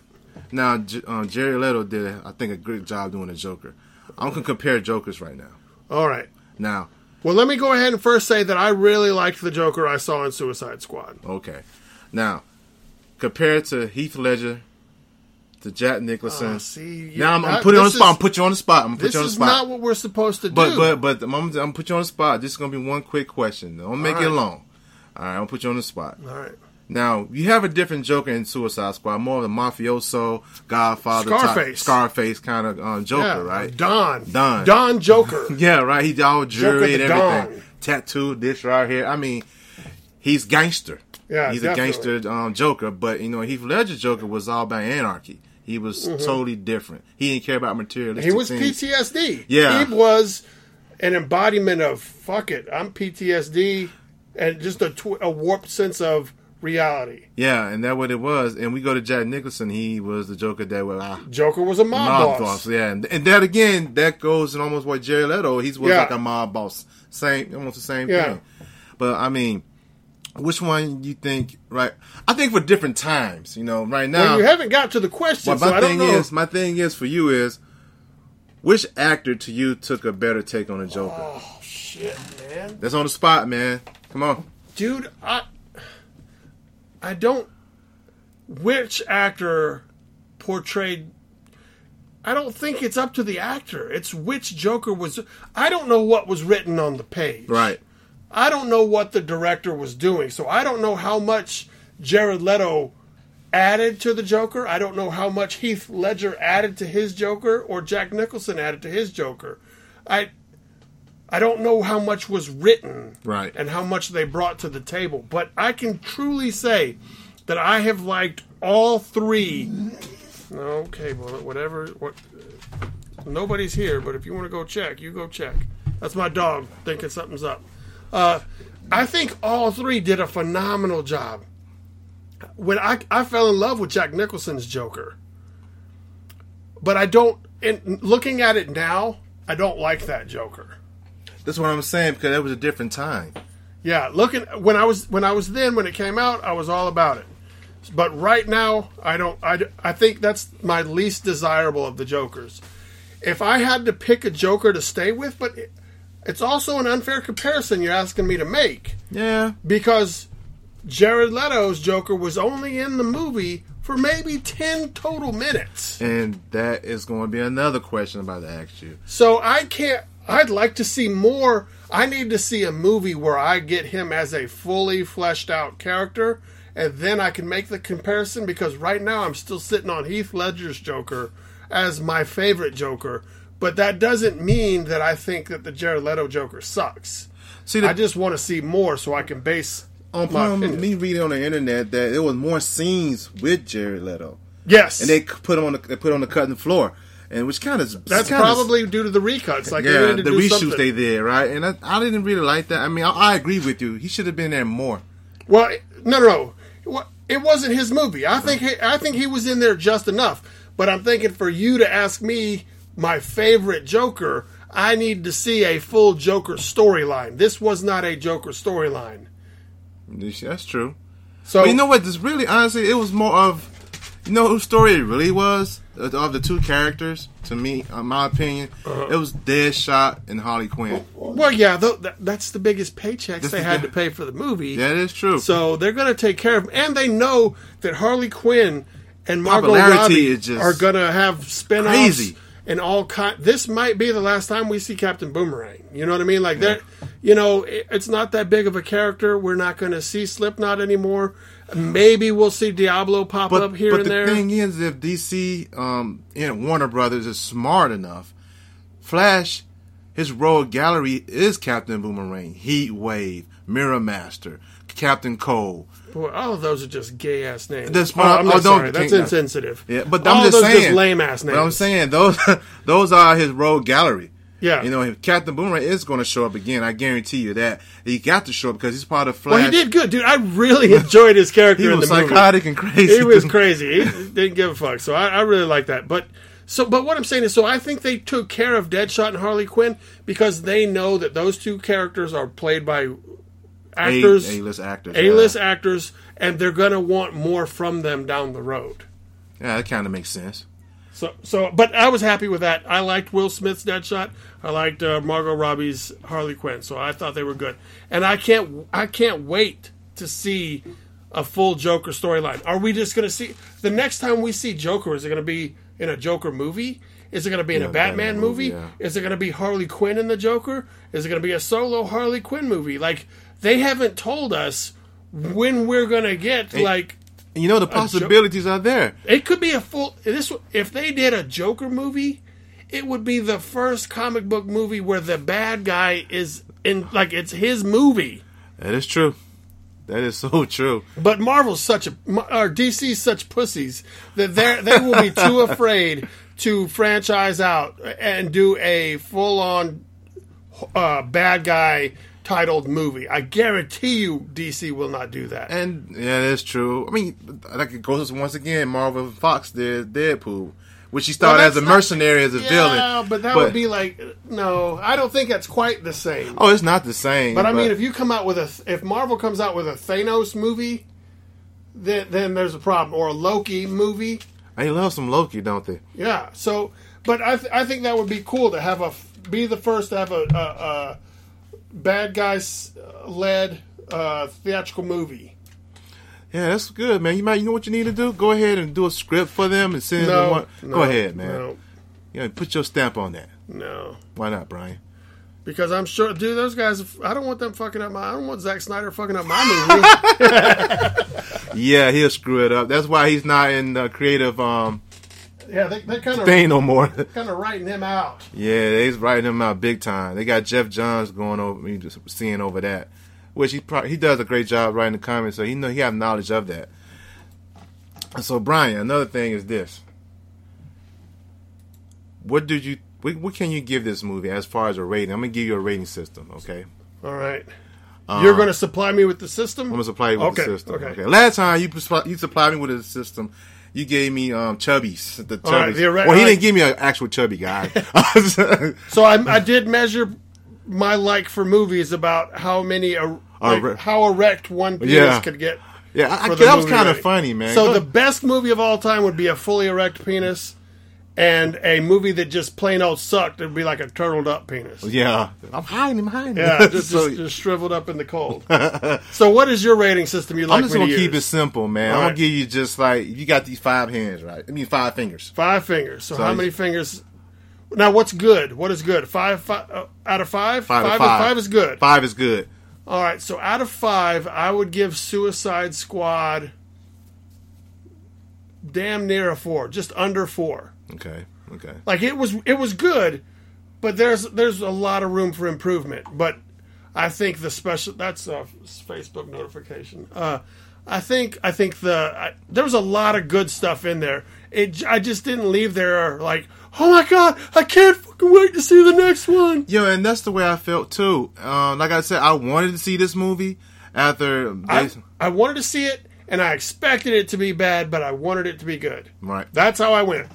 Now J- um, Jerry Leto did, I think, a great job doing the Joker. I'm gonna compare Jokers right now. All right. Now, Well, let me go ahead and first say that I really liked the Joker I saw in Suicide Squad. okay, now compared to Heath Ledger, to Jack Nicholson. Oh, see, you- now I'm, I'm putting you on the this spot. I'm is- put you on the spot. I'm gonna put This you on the is spot. not what we're supposed to But do. but but I'm, I'm gonna put you on the spot. This is gonna be one quick question. Don't make All it right. long. All right, I'll put you on the spot. All right. Now you have a different Joker in Suicide Squad, more of the mafioso, Godfather, type- Scarface. Scarface kind of um, Joker, Yeah, right? Don. Don. Don Joker. <laughs> Yeah, right. He's all jewelry and everything, Don. tattooed this right here. I mean, he's gangster. Yeah, he's definitely. a gangster um, Joker. But you know, Heath Ledger Joker was all about anarchy. He was totally different. He didn't care about materialistic Mm-hmm. He was things. PTSD. Yeah. He was an embodiment of fuck it, I'm PTSD, and just a, tw- a warped sense of reality. Yeah, and that what it was. And we go to Jack Nicholson. He was the Joker that was ah, Joker was a mob, mob boss. boss. Yeah, and, and that again, that goes in almost what Jerry Leto. He was Yeah. like a mob boss. Same, almost the same Yeah. thing. But I mean, which one you think? Right, I think for different times. You know, right now. Well, you haven't got to the question, Well, so my don't thing is, my thing is for you is, which actor to you took a better take on the Joker? oh shit, man, That's on the spot, man. Come on. dude, I I don't. Which actor portrayed? I don't think it's up to the actor. It's which Joker was. I don't know what was written on the page. Right. I don't know what the director was doing, so I don't know how much Jared Leto added to the Joker. I don't know how much Heath Ledger added to his Joker or Jack Nicholson added to his Joker. I I don't know how much was written Right. and how much they brought to the table, but I can truly say that I have liked all three. Okay, well, whatever. What? Nobody's here, but if you want to go check, you go check. That's my dog thinking something's up. Uh, I think all three did a phenomenal job. When I I fell in love with Jack Nicholson's Joker, but I don't. In looking at it now, I don't like that Joker. That's what I'm saying because that was a different time. Yeah, looking when I was when I was then when it came out, I was all about it. But right now, I don't. I, I think that's my least desirable of the Jokers. If I had to pick a Joker to stay with, but it, it's also an unfair comparison you're asking me to make Yeah. because Jared Leto's Joker was only in the movie for maybe ten total minutes. And that is going to be another question I'm about to ask you. So I can't. I'd like to see more. I need to see a movie where I get him as a fully fleshed out character, and then I can make the comparison. Because right now I'm still sitting on Heath Ledger's Joker as my favorite Joker, but that doesn't mean that I think that the Jared Leto Joker sucks. See, the, I just want to see more so I can base on my um, me reading on the internet that there was more scenes with Jared Leto, Yes, and they put him on the they put on the cutting floor, and which kind of that's probably due to the recuts. Like yeah the reshoots something. they did right, and I, I didn't really like that. I mean, I, I agree with you. He should have been there more. Well, no, no, no. It wasn't his movie. I think he, I think he was in there just enough. But I'm thinking for you to ask me my favorite Joker, I need to see a full Joker storyline. This was not a Joker storyline. That's true. So But you know what? This really, honestly, it was more of, you know, whose story it really was of the two characters. To me, in my opinion, Uh-huh. it was Deadshot and Harley Quinn. well, yeah, th- that, that's the biggest paychecks This they is had to pay for the movie. That is true. So they're going to take care of and they know that Harley Quinn and Margot Robbie just are going to have spin-offs crazy. And all kind. This might be the last time we see Captain Boomerang. You know what I mean? Like that. You know, it, it's not that big of a character. We're not going to see Slipknot anymore. Maybe we'll see Diablo pop but, up here but and the there. thing is, if DC um, and Warner Brothers is smart enough, Flash, his rogue gallery is Captain Boomerang, Heat Wave, Mirror Master, Captain Cold. Boy, all of those are just gay ass names. That's oh. I'm Oh, not don't- sorry. That's insensitive. Yeah, but all I'm just those saying, just lame ass names. But I'm saying those <laughs> those are his rogue gallery. Yeah. you know, if Captain Boomerang is going to show up again. I guarantee you that he got to show up because he's part of Flash. Well, he did good, dude. I really <laughs> enjoyed his character He in was the movie. psychotic and crazy. he was crazy. He <laughs> didn't give a fuck. So I, I really like that. But so, but what I'm saying is, so I think they took care of Deadshot and Harley Quinn because they know that those two characters are played by actors, A list actors. A-list Yeah, actors, and they're gonna want more from them down the road. yeah that kind of makes sense. So, so, but I was happy with that. I liked Will Smith's Deadshot. I liked uh, Margot Robbie's Harley Quinn. So I thought they were good. And I can't, I can't wait to see a full Joker storyline. Are we just going to see the next time we see Joker? Is it going to be in a Joker movie? Is it going to be in a Batman, Batman movie? movie, yeah. Is it going to be Harley Quinn in the Joker? Is it going to be a solo Harley Quinn movie? Like they haven't told us when we're going to get like And you know the possibilities are there. it could be a full. This if they did a Joker movie, it would be the first comic book movie where the bad guy is in like it's his movie. That is true. That is <laughs> so true. But Marvel's such a or DC's such pussies that they they will be too <laughs> afraid to franchise out and do a full on uh, bad guy titled movie. I guarantee you, DC will not do that. And yeah, that's true. I mean, like it goes once again. Marvel and Fox did Deadpool, which he started Well, as a not- mercenary, as a yeah, villain. but that would be like no. I don't think that's quite the same. Oh, it's not the same. But I mean, if you come out with a, if Marvel comes out with a Thanos movie, then then there's a problem, or a Loki movie. they love some Loki, don't they? Yeah. So, but I th- I think that would be cool to have a be the first to have a, a, a bad guys led uh, theatrical movie. Yeah, that's good, man. You might, you know what you need to do? Go ahead and do a script for them and send them No, one. no, Go ahead, man. No, Yeah, put your stamp on that. no. Why not, Brian? Because I'm sure, dude, those guys. I don't want them fucking up my. I don't want Zack Snyder fucking up my movie. <laughs> Yeah, he'll screw it up. That's why he's not in the creative um yeah, they, they kind of they ain't no more. <laughs> kind of writing him out. yeah, they's writing him out big time. They got Geoff Johns going over, me just seeing over that, which he probably he does a great job writing the comments, so he know he have knowledge of that. So Brian, another thing is this: what did you what, what can you give this movie as far as a rating? I'm gonna give you a rating system, okay? All right, um, you're going to supply me with the system. I'm gonna supply you with Okay, the system. okay. Okay. Last time you you supplied me with a system, you gave me um chubbies. The chubbies. right, the well, he didn't give me an actual chubby guy. <laughs> <laughs> So I, I did measure my like for movies about how many like, Erect. how erect one penis Yeah. could get. yeah, I, I, that was kind of funny, man. So the best movie of all time would be a fully erect penis, and a movie that just plain old sucked. It'd be like a turtled up penis. yeah, I'm hiding him, hiding him. Yeah, <laughs> just, so, just, just shriveled up in the cold. <laughs> so, what is your rating system you like I'm just gonna to keep it simple, man. All I'm right. gonna give you just like you got these five hands, right? I mean five fingers. Five fingers. So, So how you- many fingers? Now, what's good? What is good? Five, five uh, out of five. Five, five, of five. five is good. Five is good. All right. So, out of five, I would give Suicide Squad damn near a four, just under four. Okay, okay. Like it was, it was good, but there's there's a lot of room for improvement. But I think the special that's a Facebook notification. Uh, I think I think the I, there was a lot of good stuff in there. It I just didn't leave there like, oh my god, I can't fucking wait to see the next one. Yeah, and that's the way I felt too. Uh, like I said, I wanted to see this movie after. I, I wanted to see it, and I expected it to be bad, but I wanted it to be good. right. That's how I went.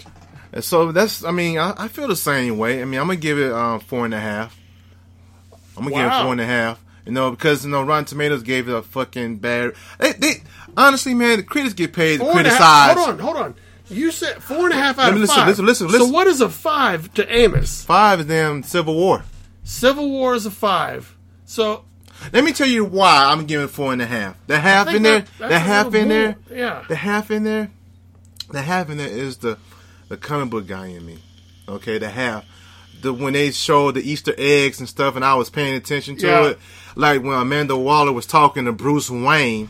And so that's. I mean, I, I feel the same way. I mean, I'm gonna give it um, four and a half. I'm gonna give it four and a half. You know, because you know, Rotten Tomatoes gave it a fucking bad. They, they honestly, man, the critics get paid to criticize. Hold on, hold on. You said four and a half out of listen, five. listen, listen, listen. So what is a five to Amos? Five is damn Civil War. Civil War is a five. So Let me tell you why I'm giving four and a half. The half in there, that- that's the half in there, yeah. the half in there, the half in there is the the comic book guy in me. Okay, the half. The when they showed the Easter eggs and stuff, and I was paying attention to Yeah. it, like when Amanda Waller was talking to Bruce Wayne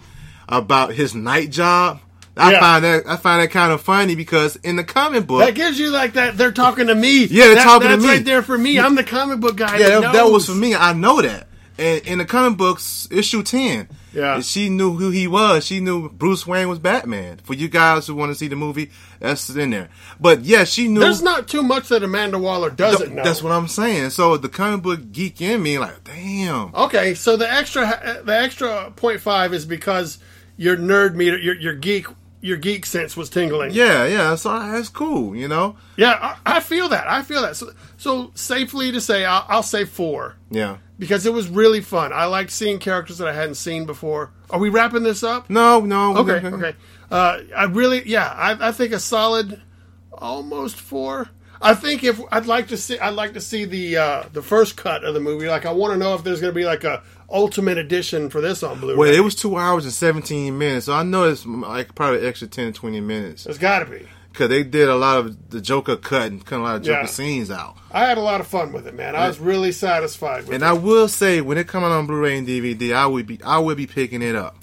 about his night job. I Yeah. find that I find that kind of funny because in the comic book, that gives you like that. They're talking to me. Yeah, they're That- talking to that's me. right there for me. I'm the comic book guy. Yeah, that, that, that was for me. I know that. And in the comic books, issue ten, Yeah. she knew who he was. She knew Bruce Wayne was Batman. For you guys who want to see the movie, that's in there. But yeah, she knew. There's not too much that Amanda Waller doesn't know. That's what I'm saying. So the comic book geek in me, like, damn. Okay, so the extra uh, the extra point five is because your nerd meter, your your geek your geek sense was tingling. Yeah, yeah. So that's cool. You know. yeah, I, I feel that. I feel that. So, so safely to say, I'll, I'll say four Yeah. Because it was really fun. I liked seeing characters that I hadn't seen before. Are we wrapping this up? No, no. Okay, okay. Uh, I really, yeah, I, I think a solid, almost four. I think if I'd like to see, I'd like to see the uh, the first cut of the movie. Like, I want to know if there's going to be like a ultimate edition for this on Blu-ray. Well, it was two hours and 17 minutes, so I know it's like probably extra 10 to 20 minutes. It's got to be. Because they did a lot of the Joker cut and cut a lot of Joker Yeah. scenes out. I had a lot of fun with it, man. I was really satisfied with it. And it. I will say, when it comes out on Blu-ray and DVD, I would be I would be picking it up.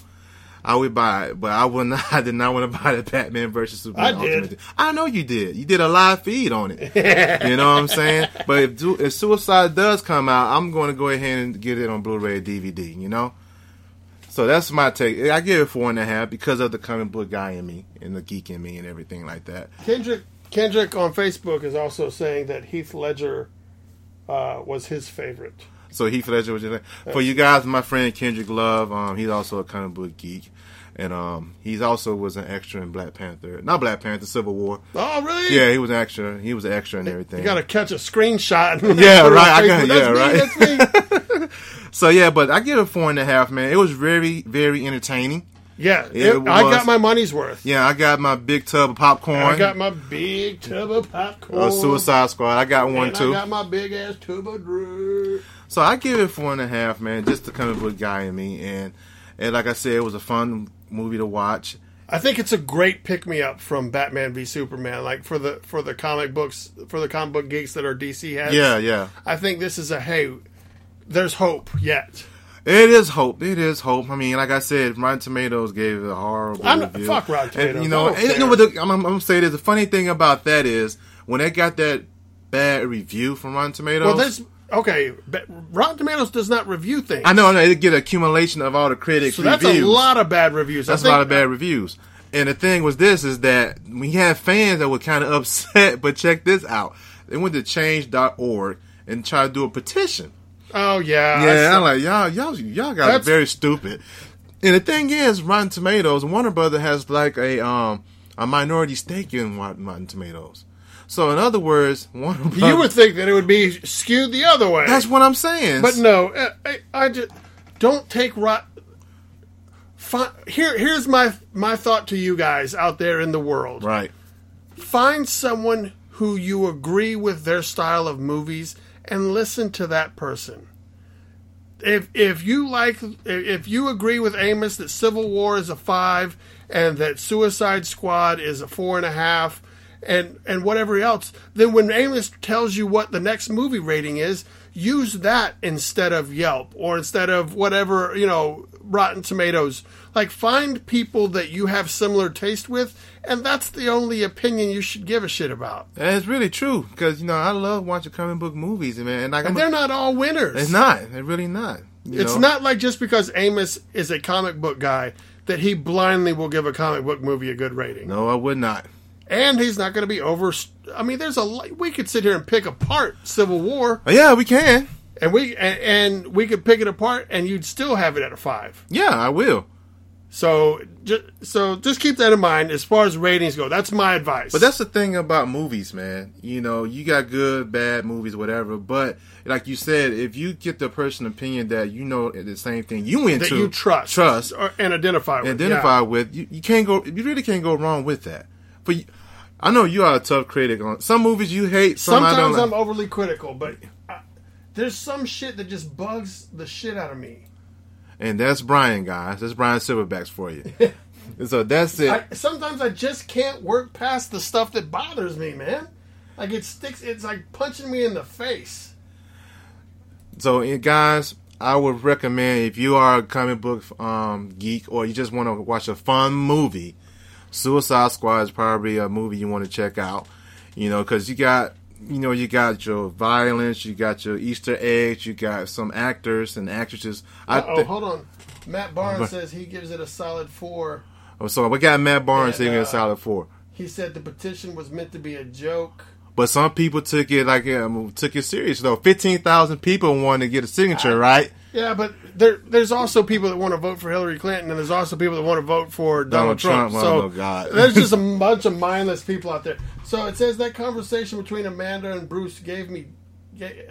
I would buy it, but I would <laughs> not. I did not want to buy the Batman versus Superman. I did. Ultimate. I know you did. You did a live feed on it. <laughs> you know what I'm saying? But if, if Suicide does come out, I'm going to go ahead and get it on Blu-ray and DVD. You know. So that's my take. I give it four and a half because of the comic book guy in me and the geek in me and everything like that. Kendrick Kendrick on Facebook is also saying that Heath Ledger uh, was his favorite. So Heath Ledger was just for you guys. My friend Kendrick Love, um, he's also a comic book geek, and um, he's also was an extra in Black Panther, not Black Panther, Civil War. Oh, really? Yeah, he was an extra. He was an extra and everything. You got to catch a screenshot. <laughs> Yeah, put it on right, I got- yeah, me, me. <laughs> so yeah, but I give it four and a half. Man, it was very, very entertaining. Yeah, It it- I got my money's worth. Yeah, I got my big tub of popcorn. I got my big tub of popcorn. uh, Suicide Squad. I got one and too. I got my big ass tub of drink. So I give it four and a half, man. Just the comic book guy in me, and and like I said, it was a fun movie to watch. I think it's a great pick me up from Batman v Superman, like for the for the comic books for the comic book geeks that are DC heads. Yeah, yeah. I think this is a hey, there's hope yet. It is hope. It is hope. I mean, like I said, Rotten Tomatoes gave it a horrible I'm review. fuck Rotten Tomatoes. And, you know, and, you know what? The, I'm, I'm gonna say this. The funny thing about that is when they got that bad review from Rotten Tomatoes. Well, okay. But Rotten Tomatoes does not review things. I know, I know they get accumulation of all the critics. so that's a lot of bad reviews. That's a lot of bad reviews. And the thing was this is that we had fans that were kind of <laughs> upset, but check this out. They went to change.org and tried to do a petition. Oh yeah, Yeah, I'm like, y'all, y'all, y'all are That's- very stupid. And the thing is, Rotten Tomatoes, Warner Brother has like a um a minority stake in Rotten Tomatoes. So in other words, Brother, you would think that it would be skewed the other way. that's what I'm saying. But no, eh, eh, I, I, I just don't take rot. Fi- here, here's my my thought to you guys out there in the world. right, Find someone who you agree with their style of movies and listen to that person. If if you like, if you agree with Amos that Civil War is a five and that Suicide Squad is a four and a half, and and whatever else, then when Amos tells you what the next movie rating is, use that instead of Yelp or instead of whatever you know Rotten Tomatoes. Like find people that you have similar taste with, and that's the only opinion you should give a shit about. and it's really true because you know I love watching comic book movies, man. And like, And they're not all winners. it's not, they're really not. It's know? not like just because Amos is a comic book guy that he blindly will give a comic book movie a good rating. No, I would not. And he's not going to be over. I mean, there's a we could sit here and pick apart Civil War, oh, yeah, we can. and we and, and we could pick it apart, and you'd still have it at a five. Yeah, I will. So just so just keep that in mind as far as ratings go. That's my advice. But that's the thing about movies, man. You know, you got good, bad movies, whatever. But like you said, if you get the person opinion that you know the same thing you into, that you trust, trust, or, and identify with. identify yeah. with, you, you can't go. You really can't go wrong with that. For you, I know you are a tough critic on some movies you hate. Some I Sometimes. I'm like. overly critical, but I, there's some shit that just bugs the shit out of me. and that's Brian, guys. That's Brian Silverbacks for you. <laughs> So that's it. I, sometimes I just can't work past the stuff that bothers me, man. Like it sticks. It's like punching me in the face. So, eh, guys, I would recommend if you are a comic book um, geek or you just want to watch a fun movie, Suicide Squad is probably a movie you want to check out. You know, because you got you know you got your violence, you got your Easter eggs, you got some actors and actresses. I Oh, hold on. Matt Barnes says he gives it a solid four. oh, so we got Matt Barnes And, singing uh, a solid four. He said the petition was meant to be a joke. But some people took it like um, took it serious though. Fifteen thousand people wanted to get a signature, right? Yeah, but there, there's also people that want to vote for Hillary Clinton, and there's also people that want to vote for Donald, Donald Trump. Trump. So Oh, God. <laughs> there's just a <laughs> bunch of mindless people out there. So it says that conversation between Amanda and Bruce gave me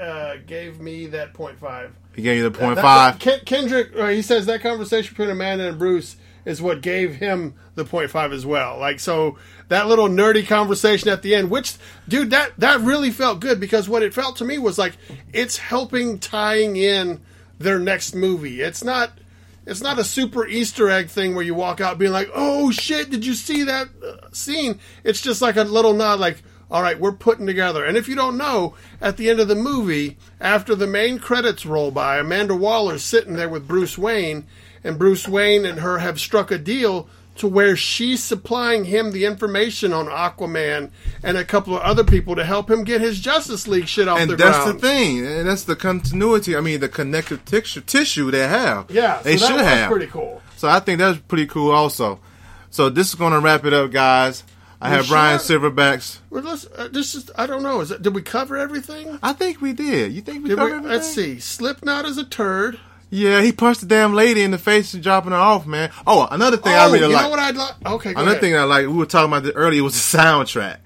uh, gave me that point five. He gave you the point five. Kendrick, uh, he says that conversation between Amanda and Bruce is what gave him the point five as well. Like so, that little nerdy conversation at the end, which dude, that that really felt good because what it felt to me was like it's helping tying in their next movie. It's not. It's not a super Easter egg thing where you walk out being like, "Oh shit, did you see that uh, scene?" It's just like a little nod, like, "All right, we're putting together." And if you don't know, at the end of the movie, after the main credits roll by, Amanda Waller's sitting there with Bruce Wayne, and Bruce Wayne and her have struck a deal to where she's supplying him the information on Aquaman and a couple of other people to help him get his Justice League shit off and the that's ground. the thing, and that's the continuity. I mean, the connective tissue tissue they have. Yeah, they so that should have. pretty cool. So I think that's pretty cool, also. So this is going to wrap it up, guys. I We have Brian? Silverbacks. Well, let's, uh, this is, I don't know. Is it, did we cover everything? I think we did. You think we Did covered we, everything? let's see. Slipknot is a turd. Yeah, he punched the damn lady in the face and dropping her off, man. Oh, another thing oh, I really you like. know what I'd like? Okay, another ahead. thing I like. We were talking about this earlier was the soundtrack.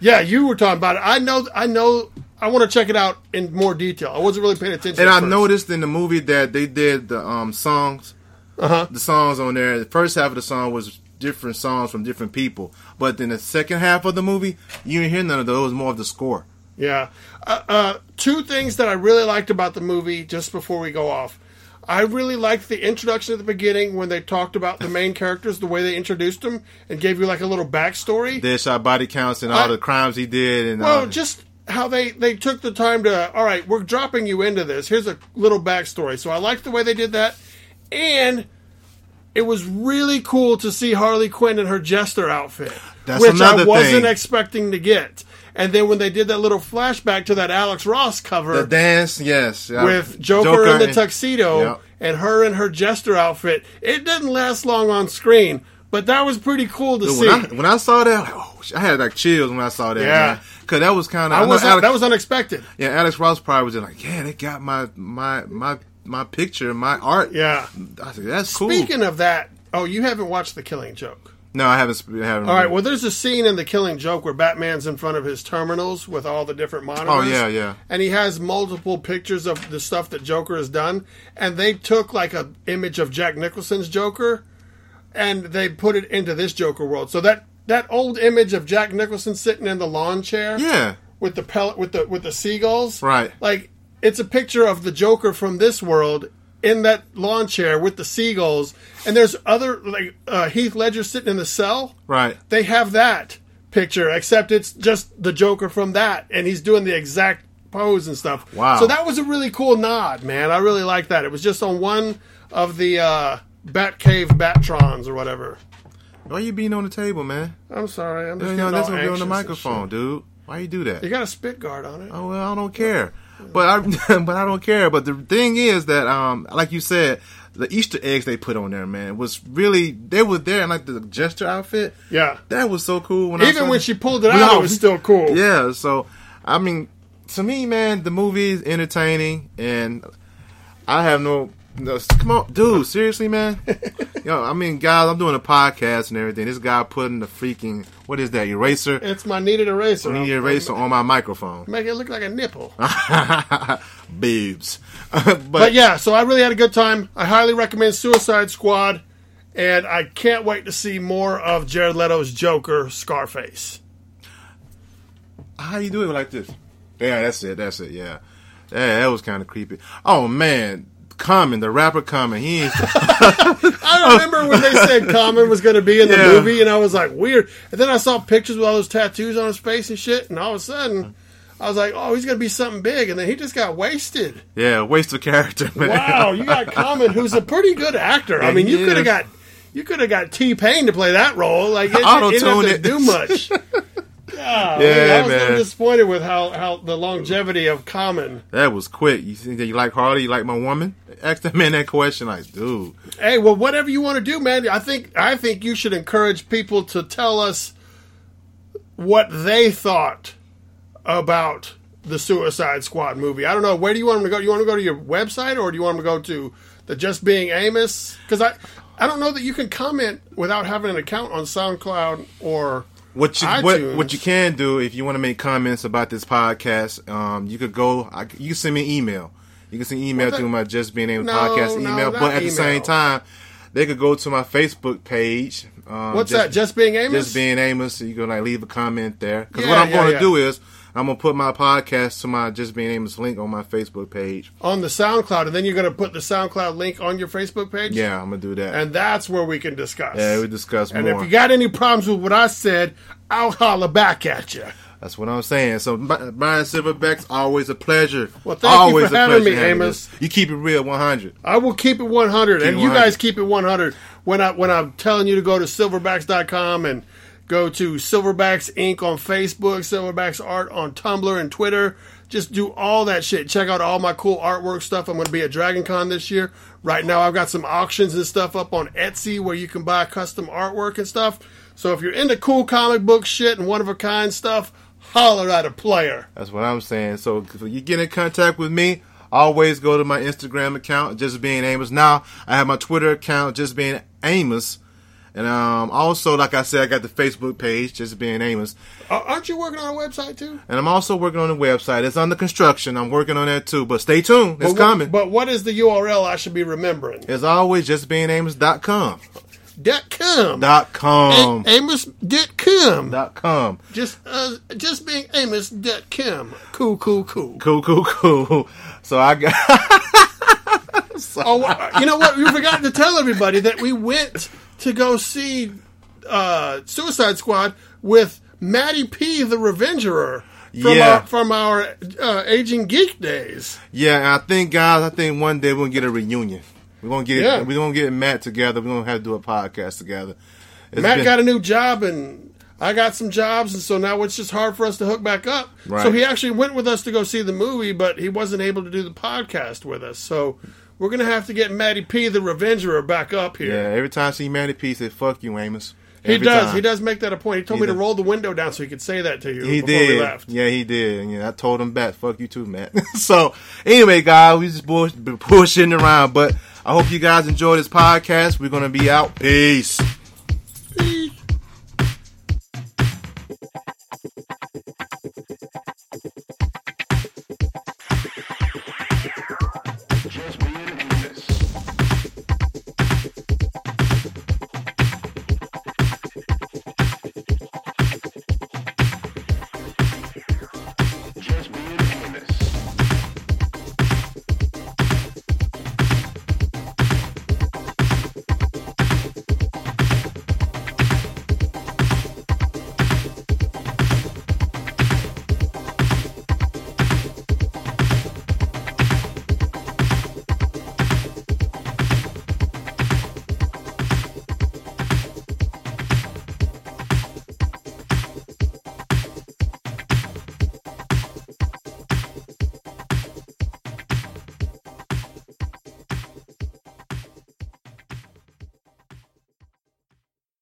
Yeah, you were talking about it. I know. I know. I want to check it out in more detail. I wasn't really paying attention. And I first. noticed in the movie that they did the um songs, Uh-huh. the songs on there. The first half of the song was different songs from different people, but then the second half of the movie, you didn't hear none of those. It was more of the score. Yeah. Uh, uh, two things that I really liked about the movie. Just before we go off, I really liked the introduction at the beginning when they talked about the main characters, the way they introduced them and gave you like a little backstory. Deadshot body counts and all I- the crimes he did, and Well, uh, just how they they took the time to. All right, we're dropping you into this. Here's a little backstory. So I liked the way they did that, and it was really cool to see Harley Quinn in her jester outfit, That's which I wasn't thing. expecting to get. And then when they did that little flashback to that Alex Ross cover the dance, yes, yeah. with Joker, in the and- tuxedo Yep. and her in her jester outfit, it didn't last long on screen. But that was pretty cool to see. When I, when I saw that, like, oh, I had like chills when I saw that. Yeah. because that was kind of. That was unexpected. Yeah, Alex Ross probably was just like, yeah, they got my my my my picture, my art. Yeah. I said that's cool. Speaking of that, oh, you haven't watched The Killing Joke. No, I haven't. sp- haven't All right. Well, there's a scene in The Killing Joke where Batman's in front of his terminals with all the different monitors. Oh, yeah, yeah. And he has multiple pictures of the stuff that Joker has done, and they took like a image of Jack Nicholson's Joker, and they put it into this Joker world. So that that old image of Jack Nicholson sitting in the lawn chair, yeah, with the pellet with the with the seagulls, Right. Like it's a picture of the Joker from this world in that lawn chair with the seagulls, and there's other like uh, Heath Ledger sitting in the cell right. they have that picture, except it's just the Joker from that, and he's doing the exact pose and stuff. Wow. So that was a really cool nod, man. I really like that. It was just on one of the uh, Batcave Batrons or whatever. Why are you being on the table, man? I'm sorry. I'm just getting know, that's all gonna be on the microphone, dude. Why you do that? You got a spit guard on it. Oh well, I don't care. But I <laughs> but I don't care. But the thing is that um like you said, the Easter eggs they put on there, man, was really they were there in like the gesture outfit. Yeah. That was so cool when I Even when she pulled it out, it was still cool. <laughs> Yeah, so I mean, to me, man, the movie is entertaining, and I have no. No come on, dude. Seriously, man. <laughs> Yo, I mean, guys, I'm doing a podcast and everything. This guy putting the freaking what is that eraser? It's my kneaded eraser. Need eraser on my microphone. Make it look like a nipple. <laughs> Boobs. <laughs> but, But yeah, so I really had a good time. I highly recommend Suicide Squad, and I can't wait to see more of Jared Leto's Joker, Scarface. how you do it like this? Yeah, that's it. That's it. Yeah, yeah, that was kind of creepy. Oh man, Common, the rapper Common, he is. <laughs> I remember when they said Common was going to be in the Yeah. movie, and I was like, weird. And then I saw pictures with all those tattoos on his face and shit, and all of a sudden, I was like, oh, he's going to be something big. And then he just got wasted. yeah, waste of character, man. Wow, you got Common, who's a pretty good actor. I mean, you could have got. You could have got T Pain to play that role. Like it, it didn't have it. to do much. <laughs> Yeah, Yeah, I was a little disappointed with how, how the longevity of Common. That was quick. You think that you like Harley? You like my woman? Ask that man that question, like, dude. Hey, well, whatever you want to do, man. I think I think you should encourage people to tell us what they thought about the Suicide Squad movie. I don't know. Where do you want them to go? Do you want to go to your website or do you want them to go to the Just Being Amos? Because I I don't know that you can comment without having an account on SoundCloud or What you what, what you can do if you want to make comments about this podcast, um, you could go. I, you can send me an email. You can send an email Well, that- through my Just Being Able No, podcast email. not but at the same time, they could go to my Facebook page. Um, what's that? Just Being Amos. Just being Amos. So you can like leave a comment there. Because Yeah, what I'm yeah, going to yeah. do is I'm gonna put my podcast to my Just Being Amos link on my Facebook page. on the SoundCloud, and then you're going to put the SoundCloud link on your Facebook page. Yeah, I'm gonna do that. and that's where we can discuss. yeah, we discuss And more. if you got any problems with what I said, I'll holler back at you. That's what I'm saying. So, Brian Silverback's always a pleasure. Well, thank you always for a having pleasure me, Amos. You keep it real, 100. I will keep it 100, and it you guys keep it 100. When I when I'm telling you to go to silverbacks.com and go to Silverbacks Inc. on Facebook, Silverbacks Art on Tumblr and Twitter. Just do all that shit. Check out all my cool artwork stuff. I'm going to be at Dragon Con this year. Right now, I've got some auctions and stuff up on Etsy where you can buy custom artwork and stuff. So if you're into cool comic book shit and one of a kind stuff, holler at a player. That's what I'm saying. So, if you get in contact with me, always go to my Instagram account, Just Being Amos. Now, I have my Twitter account, Just Being Amos. And um, also, like I said, I got the Facebook page, Just Being Amos. Uh, aren't you working on a website too? And I'm also working on the website. It's under construction. I'm working on that too. But stay tuned. It's But what- coming. But what is the URL I should be remembering? As always, justbeingamos.com. Dot com. Dot com. amos Dot com. Just uh, just being Amos dot com. Cool, cool, cool. Cool, cool, cool. So I got <laughs> oh, you know what? We forgot to tell everybody that we went to go see uh, Suicide Squad with Matty P, the Revengerer. From Yeah. our, from our uh, aging geek days. Yeah, and I think guys, I think one day we're gonna get a reunion. We're gonna get Yeah. we're gonna get Matt together. We're gonna have to do a podcast together. It's Matt been- got a new job and I got some jobs, and so now it's just hard for us to hook back up. Right. So he actually went with us to go see the movie, but he wasn't able to do the podcast with us. So we're gonna have to get Matty P, the Revengerer, back up here. yeah. Every time I see Matty P, say "fuck you, Amos." he does. time. He does make that a point. He told He me to roll the window down so he could say that to you He before did. we left. Yeah, he did. And yeah, I told him back, fuck you too, Matt. <laughs> so, anyway, guys, we just bull- pushing around. But I hope you guys enjoy this podcast. We're going to be out. Peace.